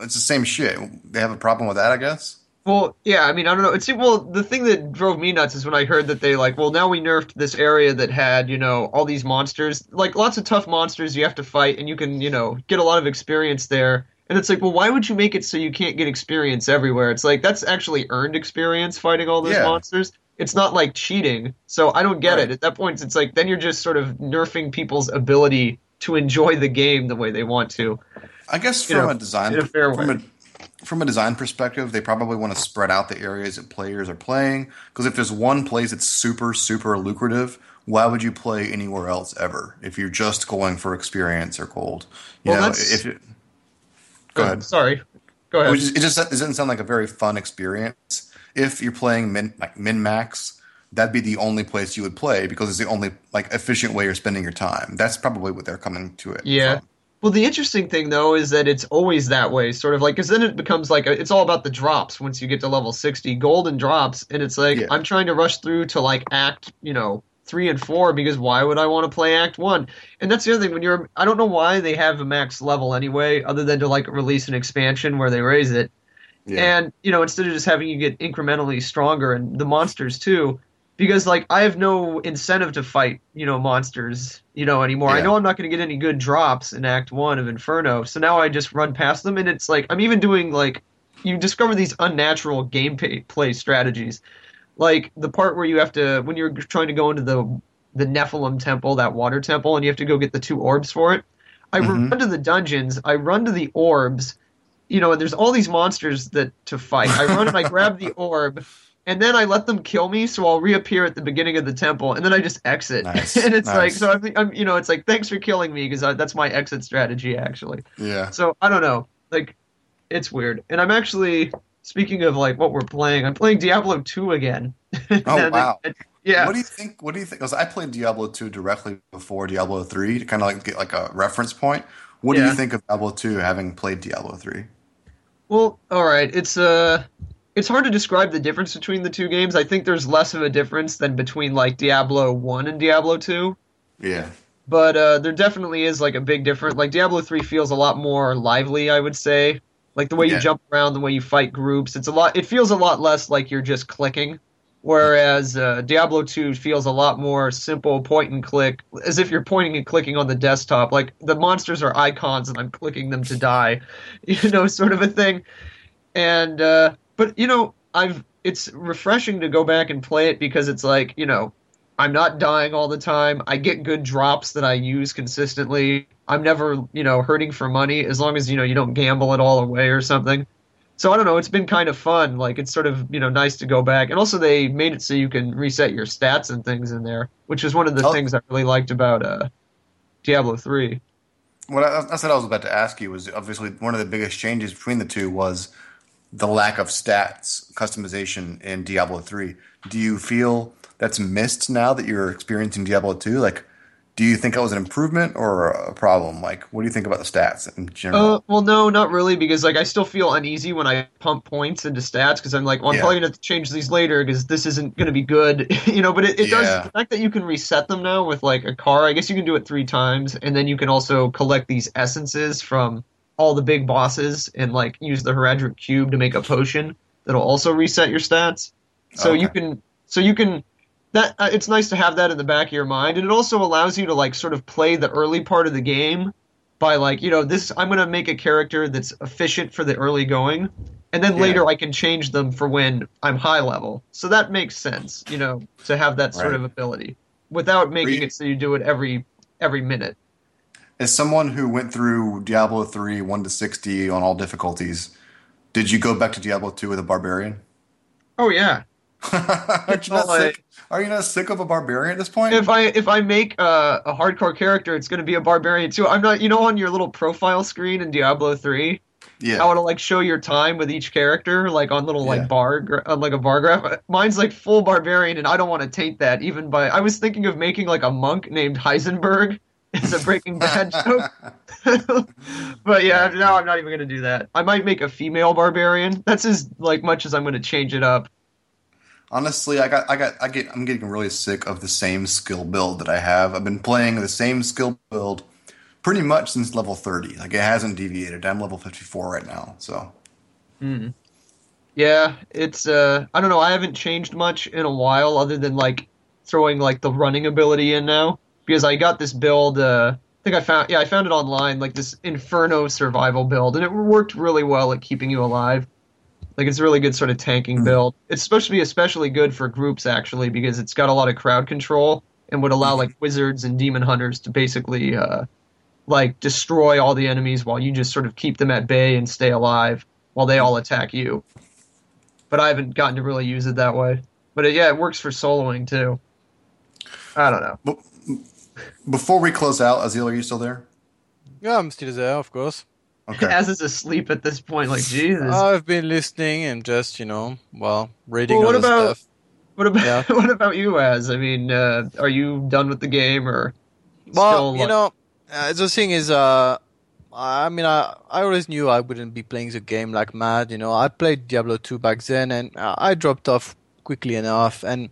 it's the same shit. They have a problem with that, I guess. Well, yeah, I mean, I don't know. It's well, the thing that drove me nuts is when I heard that they like, well, now we nerfed this area that had, you know, all these monsters, like lots of tough monsters you have to fight, and you can, you know, get a lot of experience there. And it's like, well, why would you make it so you can't get experience everywhere? It's like that's actually earned experience fighting all those Yeah. monsters. It's not like cheating. So I don't get Right. it. At that point, it's like then you're just sort of nerfing people's ability to enjoy the game the way they want to. I guess You from know, a design a fair from way. a from a design perspective, they probably want to spread out the areas that players are playing. Because if there's one place that's super super lucrative, why would you play anywhere else ever if you're just going for experience or gold? You Well, know, that's- if it, go ahead. Sorry. Go ahead. was just, it just it doesn't sound like a very fun experience. If you're playing min like min max, that'd be the only place you would play because it's the only like efficient way you're spending your time. That's probably what they're coming to it. Yeah. from. Well, the interesting thing though is that it's always that way, sort of like, because then it becomes like a, it's all about the drops once you get to level sixty, golden drops, and it's like Yeah. I'm trying to rush through to like Act, you know, three and four because why would I want to play Act one? And that's the other thing when you're, I don't know why they have a max level anyway, other than to like release an expansion where they raise it, Yeah. and you know instead of just having you get incrementally stronger and the monsters too because like i have no incentive to fight you know monsters you know anymore i know i'm not going to get any good drops in act one of inferno so now i just run past them and it's like i'm even doing like you discover these unnatural gameplay strategies, like the part where you have to when you're trying to go into the the Nephilim temple, that water temple, and you have to go get the two orbs for it. I Mhm. run to the dungeons, I run to the orbs, you know, and there's all these monsters that to fight. I run and I grab the orb, and then I let them kill me, so I'll reappear at the beginning of the temple, and then I just exit. Nice, (laughs) and it's like, so I'm, I'm, you know, it's like thanks for killing me because that's my exit strategy actually. Yeah. So I don't know, like, it's weird. And I'm actually speaking of like what we're playing, I'm playing Diablo 2 again. (laughs) Oh, wow. it- yeah. What do you think? What do you think? Because I played Diablo 2 directly before Diablo 3 to kind of like get like a reference point. What do you think of Diablo 2 having played Diablo 3? Well, all right. It's uh it's hard to describe the difference between the two games. I think there's less of a difference than between like Diablo 1 and Diablo 2. Yeah. But uh there definitely is like a big difference. Like Diablo 3 feels a lot more lively, I would say. Like the way Yeah. you jump around, the way you fight groups, it's a lot it feels a lot less like you're just clicking. Whereas uh, Diablo 2 feels a lot more simple point and click, as if you're pointing and clicking on the desktop. Like the monsters are icons and I'm clicking them to die, (laughs) you know, sort of a thing and uh, but you know I've it's refreshing to go back and play it because it's like you know I'm not dying all the time. I get good drops that I use consistently. I'm never you know hurting for money as long as you know you don't gamble it all away or something. So I don't know. It's been kind of fun. Like it's sort of you know nice to go back, and also they made it so you can reset your stats and things in there, which is one of the Oh. things I really liked about uh, Diablo three. What I, that's what I was about to ask you was obviously one of the biggest changes between the two was the lack of stats customization in Diablo 3. Do you feel that's missed now that you're experiencing Diablo 2? Like, do you think that was an improvement or a problem? Like, what do you think about the stats in general? Uh, well, no, not really, because like I still feel uneasy when I pump points into stats because I'm like, well, I'm Yeah. probably gonna have to change these later because this isn't gonna be good, (laughs) you know. But it, it Yeah. does the fact that you can reset them now with like a car. I guess you can do it three times, and then you can also collect these essences from all the big bosses and like use the Horadric cube to make a potion that'll also reset your stats. So you can, so you can. That uh, it's nice to have that in the back of your mind, and it also allows you to like sort of play the early part of the game by like you know this i'm going to make a character that's efficient for the early going and then Yeah. later i can change them for when i'm high level so that makes sense you know to have that sort Right. of ability without making you- it so you do it every every minute As someone who went through Diablo 3 1 to 60 on all difficulties, did you go back to Diablo 2 with a barbarian? oh yeah (laughs) Aren't you not sick? Are you not sick of a barbarian at this point? if i if i make a, a hardcore character it's going to be a barbarian too i'm not you know on your little profile screen in diablo 3 yeah. I want to like show your time with each character, like on little Yeah. like bar, on uh, like a bar graph. Mine's like full barbarian, and I don't want to taint that even by. I was thinking of making like a monk named Heisenberg as a Breaking (laughs) Bad joke, (laughs) but yeah, now I'm not even gonna do that. I might make a female barbarian. That's as like much as I'm gonna change it up. Honestly, I got, I got, I get, I'm getting really sick of the same skill build that I have. I've been playing the same skill build pretty much since level 30. Like it hasn't deviated. I'm level 54 right now. So Yeah, it's uh I don't know, I haven't changed much in a while other than like throwing like the running ability in now because I got this build uh I think I found yeah, I found it online like this Inferno survival build and it worked really well at keeping you alive. Like it's a really good sort of tanking build. It's supposed to be especially good for groups actually because it's got a lot of crowd control and would allow like wizards and demon hunters to basically uh like destroy all the enemies while you just sort of keep them at bay and stay alive while they all attack you. But I haven't gotten to really use it that way. But it, yeah, it works for soloing too. I don't know. But before we close out, Azil, are you still there? Yeah, I'm still there, of course. Okay. Az is asleep at this point. Like Jesus. I've been listening and just, you know, well, reading Well, what other about- stuff. what about yeah. (laughs) what about you, Az? I mean, uh, are you done with the game or? Well, still, you like- know, uh, the thing is, uh, I mean, I, I always knew I wouldn't be playing the game like mad. You know, I played Diablo 2 back then, and uh, I dropped off quickly enough. And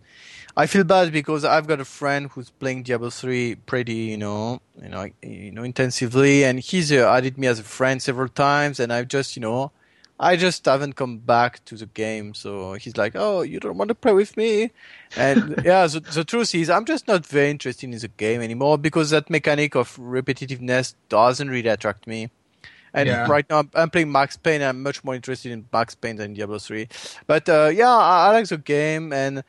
I feel bad because I've got a friend who's playing Diablo 3 pretty, you know, you know, you know, intensively, and he's uh, added me as a friend several times, and I've just, you know, I just haven't come back to the game. So he's like, "Oh, you don't want to play with me?" And (laughs) yeah, the, the truth is, I'm just not very interested in the game anymore because that mechanic of repetitiveness doesn't really attract me. And Yeah. right now I'm, I'm playing Max Payne. I'm much more interested in Max Payne than Diablo 3. But uh, yeah, I, I like the game. And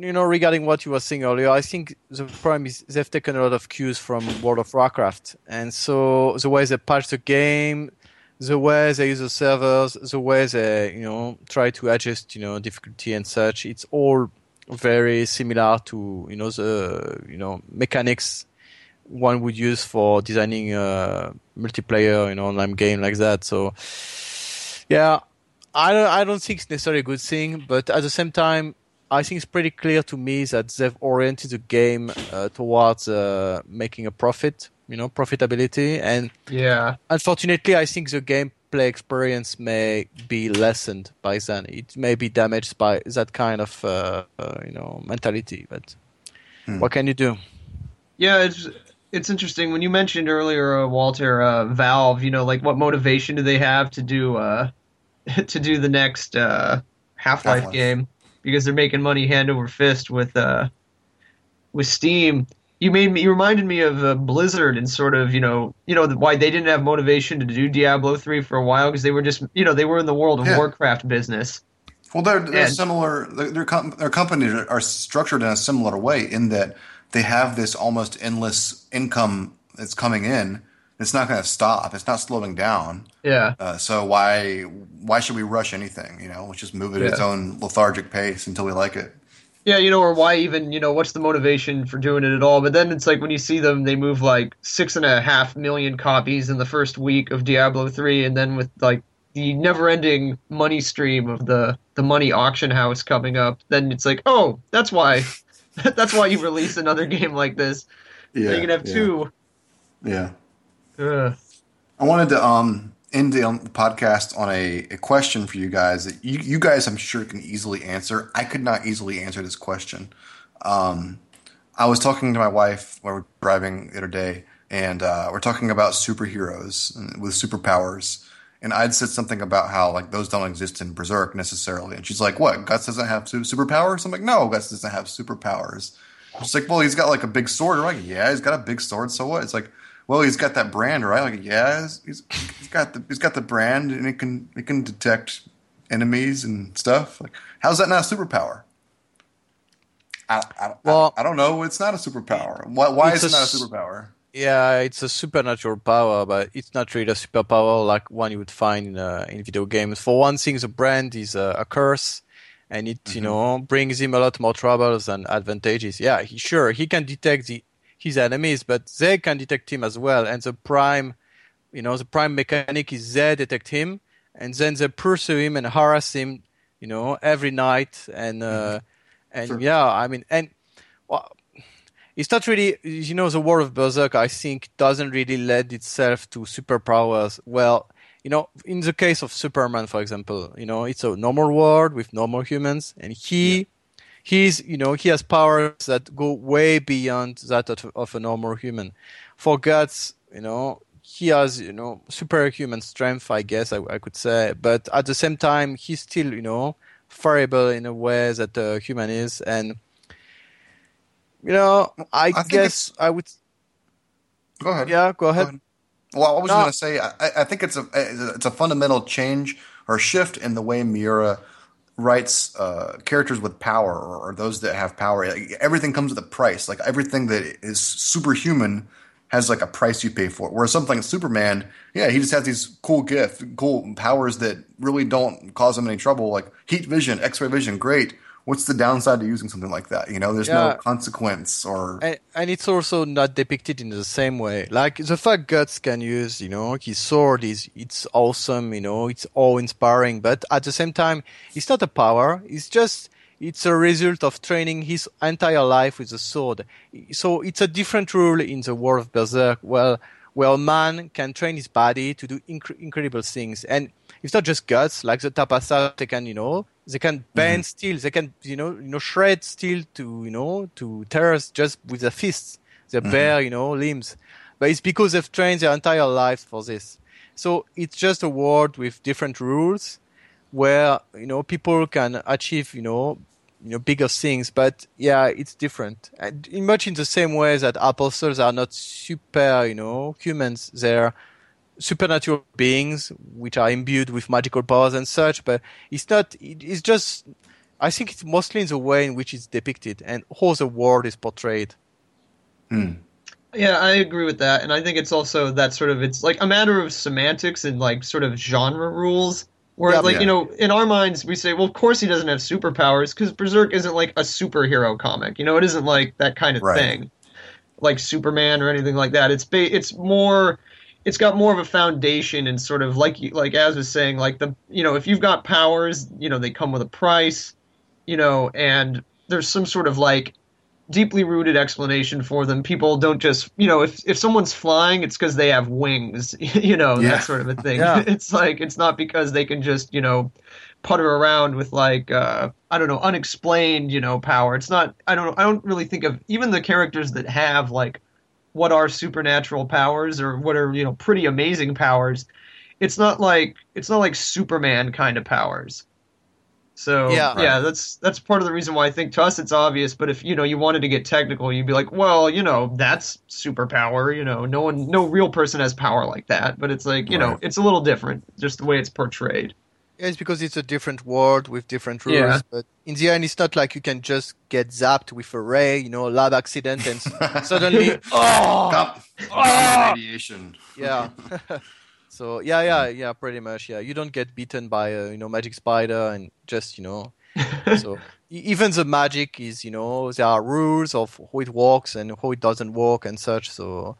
you know, regarding what you were saying earlier, I think the problem is they've taken a lot of cues from World of Warcraft, and so the way they patch the game, the way they use the servers, the way they you know try to adjust you know difficulty and such, it's all very similar to you know the you know mechanics one would use for designing a multiplayer you know online game like that. So yeah, I don't I don't think it's necessarily a good thing, but at the same time, I think it's pretty clear to me that they've oriented the game uh, towards uh, making a profit, you know, profitability. And Yeah. unfortunately, I think the gameplay experience may be lessened by then. It may be damaged by that kind of, uh, uh, you know, mentality. But what can you do? Yeah, it's it's interesting when you mentioned earlier, uh, Walter, uh, Valve. You know, like what motivation do they have to do uh, (laughs) to do the next uh, Half Life Half-Life. game? Because they're making money hand over fist with uh, with Steam. You made me. You reminded me of uh, Blizzard and sort of you know you know why they didn't have motivation to do Diablo three for a while because they were just you know they were in the World of Yeah. Warcraft business. Well, they're, they're And- similar. Their, their, com- their companies are structured in a similar way in that they have this almost endless income that's coming in. It's not going to stop. It's not slowing down. Yeah. Uh, so why why should we rush anything? You know, let's just move it at its own lethargic pace until we like it. Yeah, you know, or why even, you know, what's the motivation for doing it at all? But then it's like when you see them, they move like six and a half million copies in the first week of Diablo 3, and then with like the never ending money stream of the, the money auction house coming up, then it's like, oh, that's why. (laughs) that's why you release another (laughs) game like this. Yeah, you can have yeah, two. Yeah. Ugh. I wanted to um end the um, podcast on a, a question for you guys that you, you guys I'm sure can easily answer. I could not easily answer this question. Um, I was talking to my wife while we were driving the other day, and uh, we're talking about superheroes with superpowers. And I'd said something about how like those don't exist in Berserk necessarily, and she's like, "What? Guts doesn't have superpowers?" I'm like, "No, Guts doesn't have superpowers." She's like, "Well, he's got like a big sword." I'm like, "Yeah, he's got a big sword. So what?" It's like, "Well, he's got that brand, right?" Like, "Yeah, he's, he's, he's got the he's got the brand, and it can it can detect enemies and stuff. Like, how's that not a superpower?" I, I, Well- I, I don't know. It's not a superpower. Why, why is it not a superpower? Yeah, it's a supernatural power, but it's not really a superpower like one you would find in, uh, in video games. For one thing, the brand is a, a curse, and it you know brings him a lot more troubles than advantages. Yeah, he, sure he can detect the, his enemies, but they can detect him as well. And the prime, you know, the prime mechanic is they detect him, and then they pursue him and harass him, you know, every night. And uh, and Sure. yeah, I mean, and well, it's not really you know the world of berserk i think doesn't really lend itself to superpowers well you know in the case of superman for example you know it's a normal world with normal humans and he he's you know he has powers that go way beyond that of, of a normal human. For guts you know he has you know superhuman strength i guess I, I could say. But at the same time he's still you know variable in a way that a human is. And you know i, I guess i would Go ahead. yeah go ahead. Well, I was No. going to say, I, I think it's a it's a fundamental change or shift in the way Miura writes uh, characters with power or, or those that have power. Like, everything comes with a price. Like everything that is superhuman has like a price you pay for. it. Whereas something like Superman, yeah, he just has these cool gifts, cool powers that really don't cause him any trouble. Like heat vision, X-ray vision, great. What's the downside to using something like that? You know, there's Yeah. no consequence or and, and it's also not depicted in the same way. Like the fact Guts can use, you know, his sword is it's awesome, you know, it's awe inspiring, but at the same time, it's not a power. It's just it's a result of training his entire life with a sword. So it's a different rule in the world of Berserk, where where a man can train his body to do inc- incredible things, and it's not just guts. Like the Tapasa, they can, you know, they can mm-hmm. bend steel, they can, you know, you know, shred steel to, you know, to tears just with their fists, their mm-hmm. bare, you know, limbs. But it's because they've trained their entire lives for this. So it's just a world with different rules where you know people can achieve you know you know bigger things but yeah it's different and in much in the same way that apostles are not super you know humans they're supernatural beings which are imbued with magical powers and such, but it's not. It's just. I think it's mostly in the way in which it's depicted and how the world is portrayed. Hmm. Yeah, I agree with that, and I think it's also that sort of it's like a matter of semantics and like sort of genre rules. Where Yeah. like Yeah. you know, in our minds we say, well, of course he doesn't have superpowers because Berserk isn't like a superhero comic. You know, it isn't like that kind of Right. thing, like Superman or anything like that. It's ba- it's more. It's got more of a foundation and sort of like like as was saying, like the you know if you've got powers, you know they come with a price, you know, and there's some sort of like deeply rooted explanation for them. People don't just, you know, if if someone's flying, it's because they have wings, (laughs) you know, Yeah. that sort of a thing. Yeah. (laughs) It's like it's not because they can just, you know, putter around with like uh I don't know, unexplained, you know, power. It's not I don't I don't really think of even the characters that have like what are supernatural powers or what are, you know, pretty amazing powers. It's not like it's not like Superman kind of powers. So Yeah. yeah, that's that's part of the reason why I think to us it's obvious. But if you know you wanted to get technical, you'd be like, well, you know, that's superpower. You know, no one, no real person has power like that. But it's like you know, it's a little different, just the way it's portrayed. Yeah, it's because it's a different world with different rules. Yeah. But in the end, it's not like you can just get zapped with a ray, you know, a lab accident, and (laughs) suddenly, oh, (laughs) Got- Ah! radiation. yeah. (laughs) so yeah, yeah, yeah, pretty much. Yeah, you don't get beaten by a you know magic spider and just you know. so (laughs) e- even the magic is you know there are rules of how it works and how it doesn't work and such. So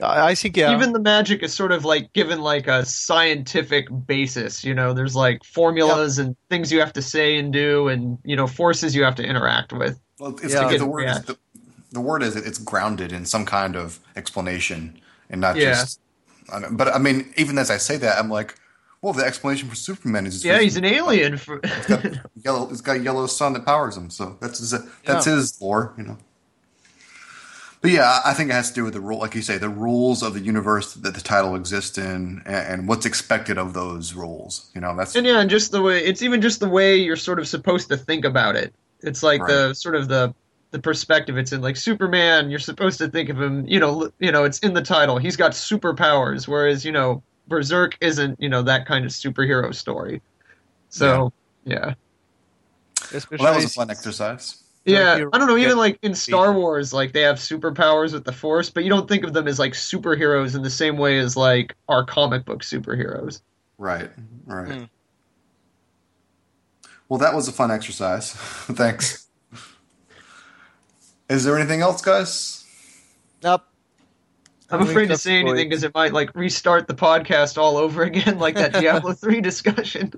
I, I think yeah. Even the magic is sort of like given like a scientific basis. You know, there's like formulas and things you have to say and do, and you know, forces you have to interact with. Well, it's Yeah. like the word is the, the word is it's grounded in some kind of explanation and not Yeah. just. I But I mean, even as I say that, I'm like, well, the explanation for Superman is Yeah, he's an alien. For (laughs) It's got (laughs) yellow. It's got a yellow sun that powers him. So that's his, that's Yeah. his lore, you know. But yeah, I think it has to do with the rule, like you say, the rules of the universe that the title exists in, and, and what's expected of those rules. You know, that's And yeah, and just the way it's even just the way you're sort of supposed to think about it. It's like the sort of the the perspective it's in. Like Superman, you're supposed to think of him. You know, you know, it's in the title. He's got superpowers, whereas you know, Berserk isn't. You know, that kind of superhero story. So yeah, especially well, that was a fun exercise. yeah. I don't know. Even like in Star Wars, like they have superpowers with the Force, but you don't think of them as like superheroes in the same way as like our comic book superheroes. Right, right. Hmm. Well, that was a fun exercise. (laughs) Thanks. Is there anything else, guys? Nope. I'm afraid to say anything because it might like restart the podcast all over again, like that (laughs) Diablo three discussion.